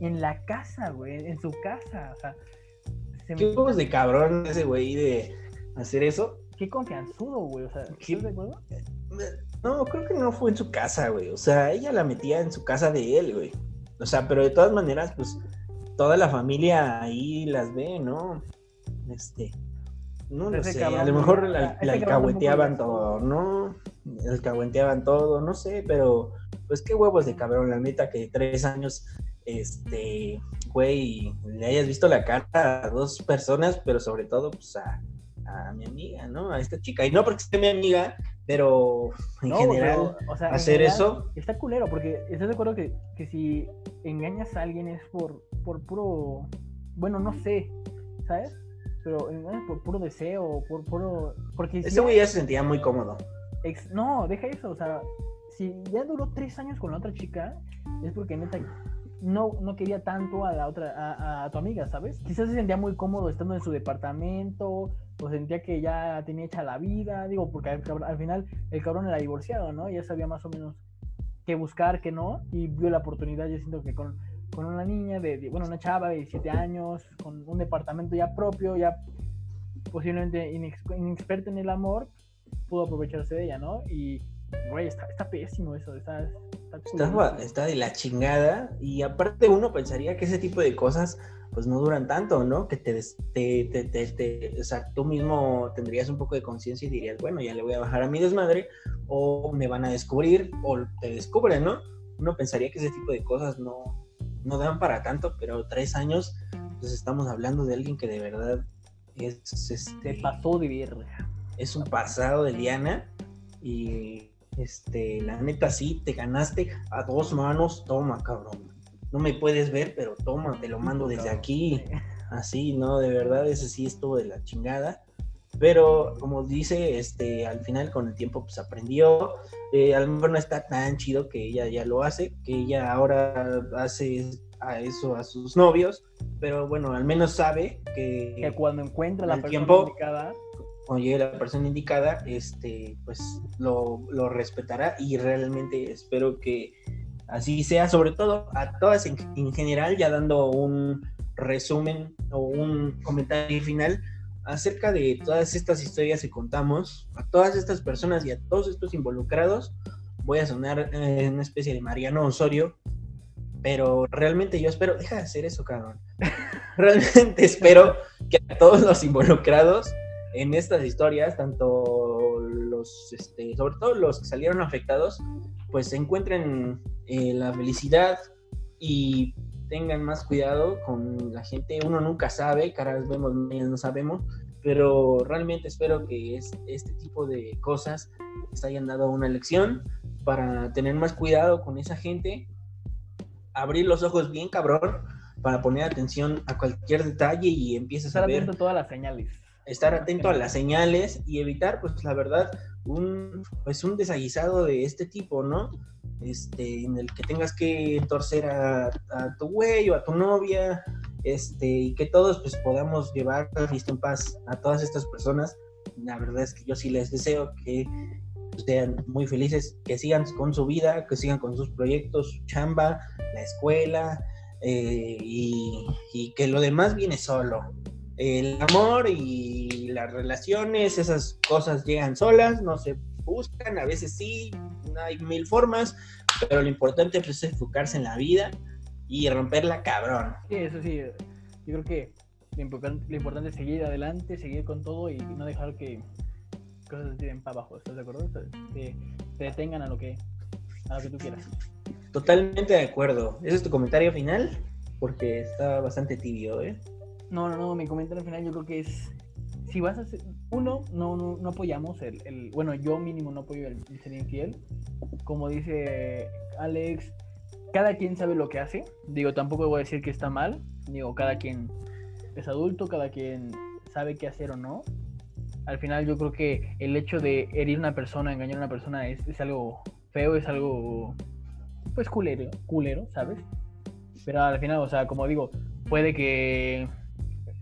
en la casa, güey, en su casa. O sea, ¿Qué huevos de cabrón ese güey de hacer eso? Qué confianzudo, güey. O sea, ¿qué de acuerdo? No, creo que no fue en su casa, güey. O sea, ella la metía en su casa de él, güey. O sea, pero de todas maneras, pues, toda la familia ahí las ve, ¿no? Este. No lo sé, a lo mejor la, la alcahueteaban todo, ¿no? Alcahueteaban todo, no sé, pero pues qué huevos de cabrón, la neta que tres años este, güey, le hayas visto la cara a dos personas, pero sobre todo, pues a, mi amiga, ¿no? A esta chica. Y no porque sea mi amiga, pero en general, hacer eso. Está culero, porque estás de acuerdo que, que, si engañas a alguien es por, por puro. Bueno, no sé, ¿sabes? Pero por puro deseo, por puro. Porque Ese güey ya se sentía muy cómodo. no, deja eso, o sea, si ya duró tres años con la otra chica, es porque neta no, no quería tanto a la otra, a, tu amiga, ¿sabes? Quizás se sentía muy cómodo estando en su departamento, o sentía que ya tenía hecha la vida, digo, porque al, final el cabrón era divorciado, ¿no? Ya sabía más o menos qué buscar, qué no, y vio la oportunidad, yo siento que con, una niña de, bueno, una chava de 17 años, con un departamento ya propio, ya posiblemente inexperta en el amor, pudo aprovecharse de ella, ¿no? Y Güey, está, pésimo eso, está, está, de la chingada y aparte uno pensaría que ese tipo de cosas pues no duran tanto, ¿no? Que te, te, te, te, o sea, tú mismo tendrías un poco de conciencia y dirías, bueno, ya le voy a bajar a mi desmadre o me van a descubrir o te descubren, ¿no? Uno pensaría que ese tipo de cosas no, no dan para tanto, pero tres años, pues estamos hablando de alguien que de verdad es... Este, pasó de vivir. Es un pasado de Diana y este, la neta sí, te ganaste a dos manos, toma, cabrón. No me puedes ver, pero toma, te lo mando desde aquí. Así, ¿no? De verdad, ese sí estuvo de la chingada. Pero como dice, este, al final con el tiempo pues aprendió. Eh, a lo mejor no está tan chido que ella ya lo hace, que ella ahora hace a eso a sus novios, pero bueno, al menos sabe que, que cuando encuentra la persona tiempo, indicada cuando llegue la persona indicada, este, pues lo, lo respetará y realmente espero que así sea, sobre todo a todas en, general, ya dando un resumen o un comentario final acerca de todas estas historias que contamos, a todas estas personas y a todos estos involucrados, voy a sonar en una especie de Mariano Osorio, pero realmente yo espero, deja de hacer eso, cabrón. realmente espero que a todos los involucrados en estas historias, tanto los, este, sobre todo los que salieron afectados, pues se encuentren eh, la felicidad y tengan más cuidado con la gente. Uno nunca sabe, caras vemos, no sabemos, pero realmente espero que es, este tipo de cosas les hayan dado una lección para tener más cuidado con esa gente, abrir los ojos bien cabrón para poner atención a cualquier detalle y empieces a ver todas las señales estar atento a las señales y evitar, pues la verdad, un, pues un desaguisado de este tipo, ¿no? Este, en el que tengas que torcer a, tu güey o a tu novia este, y que todos pues podamos llevar listo en paz a todas estas personas. La verdad es que yo sí les deseo que sean muy felices, que sigan con su vida, que sigan con sus proyectos, su chamba, la escuela, eh, y, y, que lo demás viene solo. El amor y las relaciones, esas cosas llegan solas, no se buscan, a veces sí, hay mil formas, pero lo importante pues, es enfocarse en la vida y romperla cabrón. Sí, eso sí, yo creo que lo importante, lo importante es seguir adelante, seguir con todo y no dejar que cosas se tiren para abajo, ¿estás de acuerdo? Que te detengan a lo que, a lo que tú quieras. Totalmente de acuerdo. ¿Ese es tu comentario final? Porque está bastante tibio, ¿eh? No, no, no, mi comentario final yo creo que es, si vas a ser, uno, no, no, no apoyamos el, el, bueno, yo mínimo no apoyo el, el ser infiel. Como dice Alex, cada quien sabe lo que hace. Digo, tampoco voy a decir que está mal. Digo, cada quien es adulto, cada quien sabe qué hacer o no. Al final yo creo que el hecho de herir a una persona, engañar a una persona es, es algo feo, es algo pues culero, culero, ¿sabes? Pero al final, o sea, como digo, puede que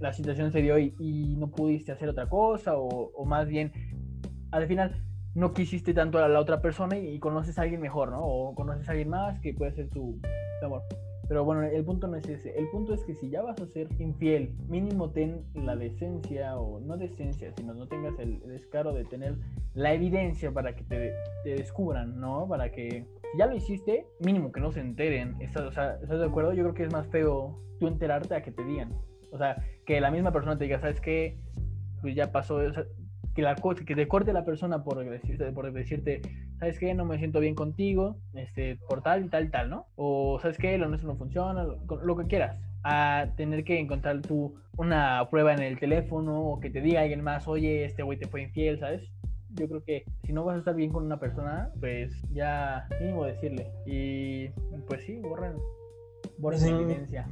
la situación se dio y, no pudiste hacer otra cosa, o, más bien, al final no quisiste tanto a la otra persona y, conoces a alguien mejor, ¿no? O conoces a alguien más que puede ser tu, amor. Pero bueno, el punto no es ese. El punto es que si ya vas a ser infiel, mínimo ten la decencia, o no decencia, sino no tengas el descaro de tener la evidencia para que te, descubran, ¿no? Para que si ya lo hiciste, mínimo que no se enteren. ¿Estás, o ¿Estás de acuerdo? Yo creo que es más feo tú enterarte a que te digan. O sea, que la misma persona te diga, ¿sabes qué? Pues ya pasó, o que, la, que te corte la persona por decirte, por decirte, ¿sabes qué? No me siento bien contigo, este, por tal y tal y tal, ¿no? O, ¿sabes qué? Lo nuestro no funciona, lo, lo que quieras. A tener que encontrar tú una prueba en el teléfono o que te diga alguien más, oye, este güey te fue infiel, ¿sabes? yo creo que si no vas a estar bien con una persona, pues ya mínimo decirle. Y pues sí, borren, borren la evidencia.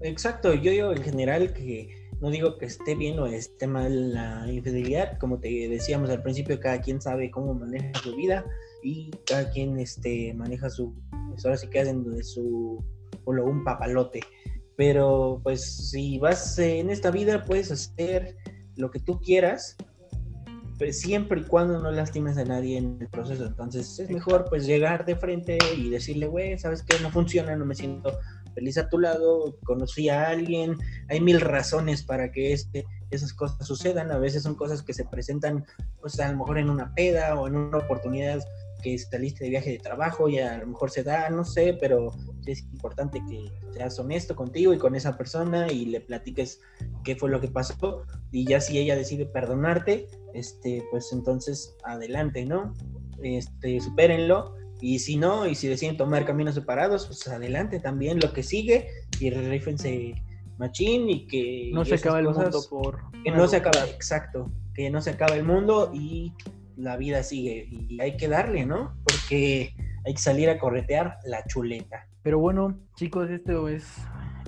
Exacto, yo digo en general que no digo que esté bien o esté mal la infidelidad, como te decíamos al principio, cada quien sabe cómo maneja su vida y cada quien este, maneja su, pues ahora sí que hacen de su, un papalote. Pero pues si vas en esta vida puedes hacer lo que tú quieras, pues, siempre y cuando no lastimes a nadie en el proceso. Entonces es mejor pues llegar de frente y decirle, güey, ¿sabes qué? No funciona, no me siento feliz a tu lado, conocí a alguien, hay mil razones para que este, esas cosas sucedan, a veces son cosas que se presentan pues a lo mejor en una peda o en una oportunidad que saliste de viaje de trabajo y a lo mejor se da, no sé, pero es importante que seas honesto contigo y con esa persona y le platiques qué fue lo que pasó. Y ya si ella decide perdonarte, este, pues entonces adelante, ¿no? Este, supérenlo y si no, y si deciden tomar caminos separados, pues adelante también, lo que sigue y rífense machín y que... No se acaba el mundo por... Que no se acaba, exacto, que no se acaba el mundo y la vida sigue y hay que darle, ¿no? Porque hay que salir a corretear la chuleta. Pero bueno, chicos, este es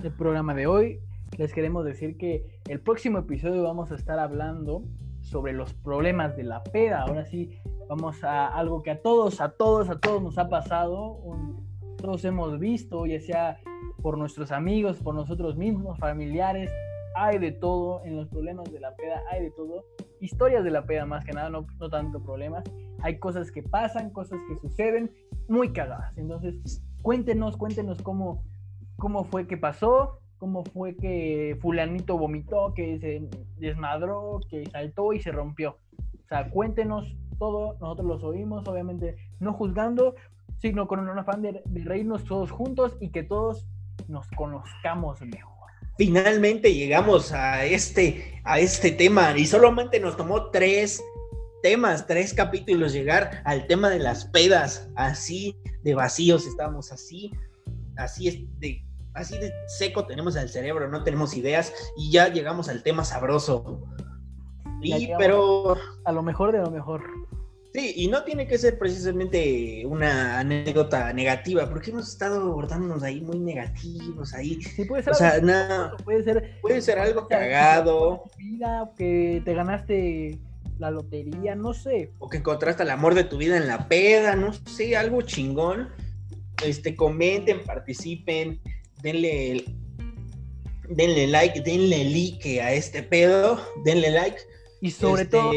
el programa de hoy. Les queremos decir que el próximo episodio vamos a estar hablando sobre los problemas de la peda. Ahora sí, vamos a algo que a todos, a todos, a todos nos ha pasado. Un, todos hemos visto, ya sea por nuestros amigos, por nosotros mismos, familiares. Hay de todo en los problemas de la peda, hay de todo. Historias de la peda más que nada, no, no tanto problemas. Hay cosas que pasan, cosas que suceden, muy cagadas. Entonces, cuéntenos, cuéntenos cómo, cómo fue que pasó, cómo fue que fulanito vomitó, que se desmadró, que saltó y se rompió. O sea, cuéntenos todo, nosotros los oímos, obviamente no juzgando, sino con un afán de, de reírnos todos juntos y que todos nos conozcamos mejor. Finalmente llegamos a este, a este tema y solamente nos tomó tres temas, tres capítulos llegar al tema de las pedas, así de vacíos estamos, así, así es de así de seco tenemos el cerebro, no tenemos ideas y ya llegamos al tema sabroso. Y, pero... A lo mejor de lo mejor. Sí, y no tiene que ser precisamente una anécdota negativa, porque hemos estado abordándonos ahí muy negativos, ahí. Sí, puede ser o sea, algo, nada, puede ser, puede ser algo cagado. Vida, que te ganaste la lotería, no sé. O que encontraste el amor de tu vida en la peda, no sé, algo chingón. Este, comenten, participen, denle denle like, denle like a este pedo, denle like. Y sobre este, todo,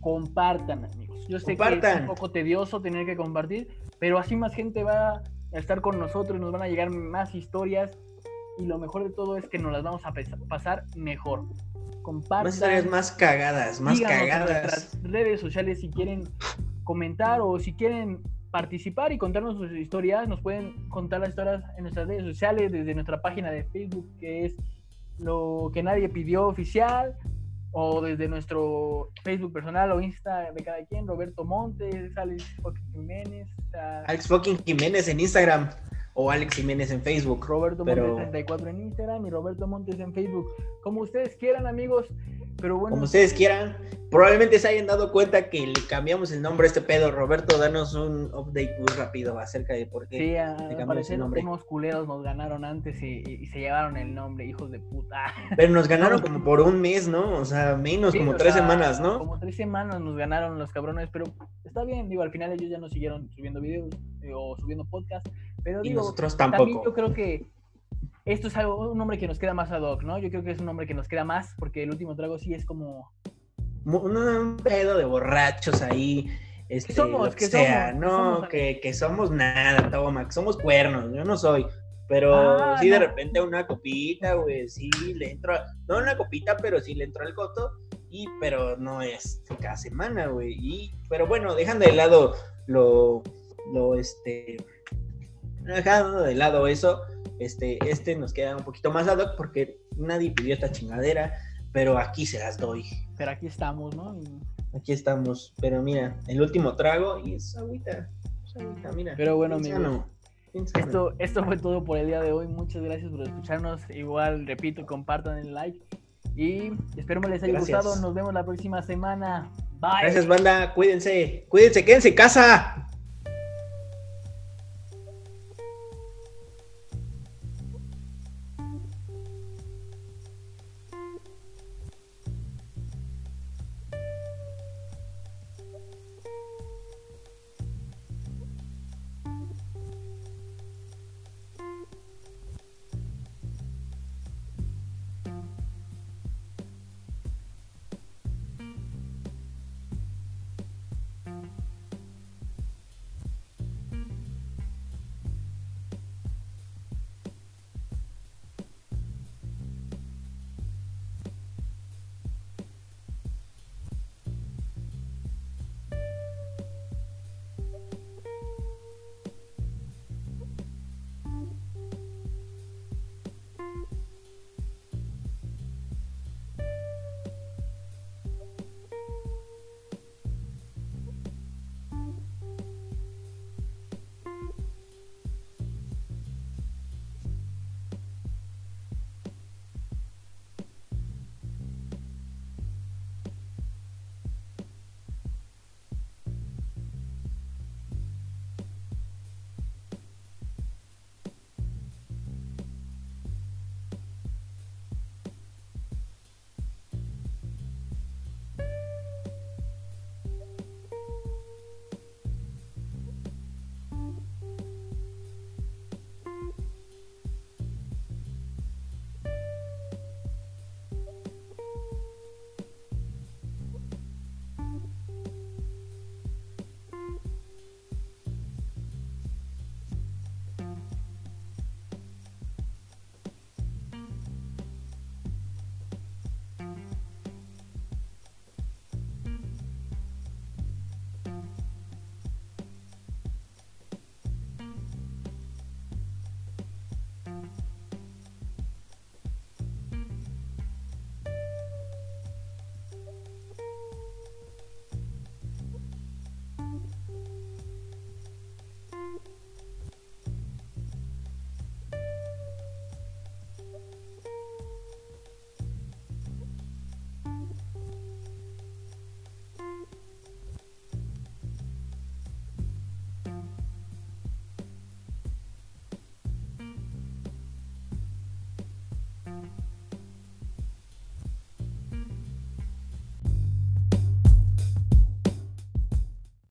compartan, amigos. Yo sé que es un poco tedioso tener que compartir, pero así más gente va a estar con nosotros, nos van a llegar más historias y lo mejor de todo es que nos las vamos a pasar mejor. Compartan. Más historias más cagadas, más cagadas. En nuestras redes sociales si quieren comentar o si quieren participar y contarnos sus historias, nos pueden contar las historias en nuestras redes sociales, desde nuestra página de Facebook, que es lo que nadie pidió oficial, o desde nuestro Facebook personal o Insta de cada quien, Roberto Montes, Alex fucking Jiménez. Alex fucking Jiménez en Instagram o Alex Jiménez en Facebook. Roberto Montes 34 en Instagram y Roberto Montes en Facebook. Como ustedes quieran, amigos. Pero bueno. Como ustedes quieran. Probablemente se hayan dado cuenta que le cambiamos el nombre a este pedo. Roberto, danos un update muy rápido acerca de por qué sí, le cambiamos el nombre. Unos culeros nos ganaron antes y, se llevaron el nombre, hijos de puta. Pero nos ganaron como por un mes, ¿no? O sea, menos, como tres semanas, ¿no? Como tres semanas nos ganaron los cabrones, pero está bien, digo, al final ellos ya no siguieron subiendo videos eh, o subiendo podcast. Pero digo, nosotros tampoco. yo creo que esto es algo, un nombre que nos queda más ad hoc, ¿no? Yo creo que es un nombre que nos queda más porque el último trago sí es como... Un pedo de borrachos ahí. Este, somos? que sea, no, que, que, somos nada, toma, que somos cuernos, yo no soy. Pero ah, sí, de repente una copita, güey, sí, le entro, no una copita, pero sí le entro al coto, y, pero no es cada semana, güey, y, pero bueno, dejando de lado lo, lo, este, dejando de lado eso, este, este nos queda un poquito más ad hoc porque nadie pidió esta chingadera, pero aquí se las doy. Pero aquí estamos, ¿no? Aquí estamos, pero mira, el último trago y es agüita, mira. Pero bueno, amigos. Esto, esto fue todo por el día de hoy. Muchas gracias por escucharnos. Igual, repito, compartan el like. Y espero que les haya gustado. Nos vemos la próxima semana. Bye. Gracias, banda. Cuídense. Cuídense, quédense en casa.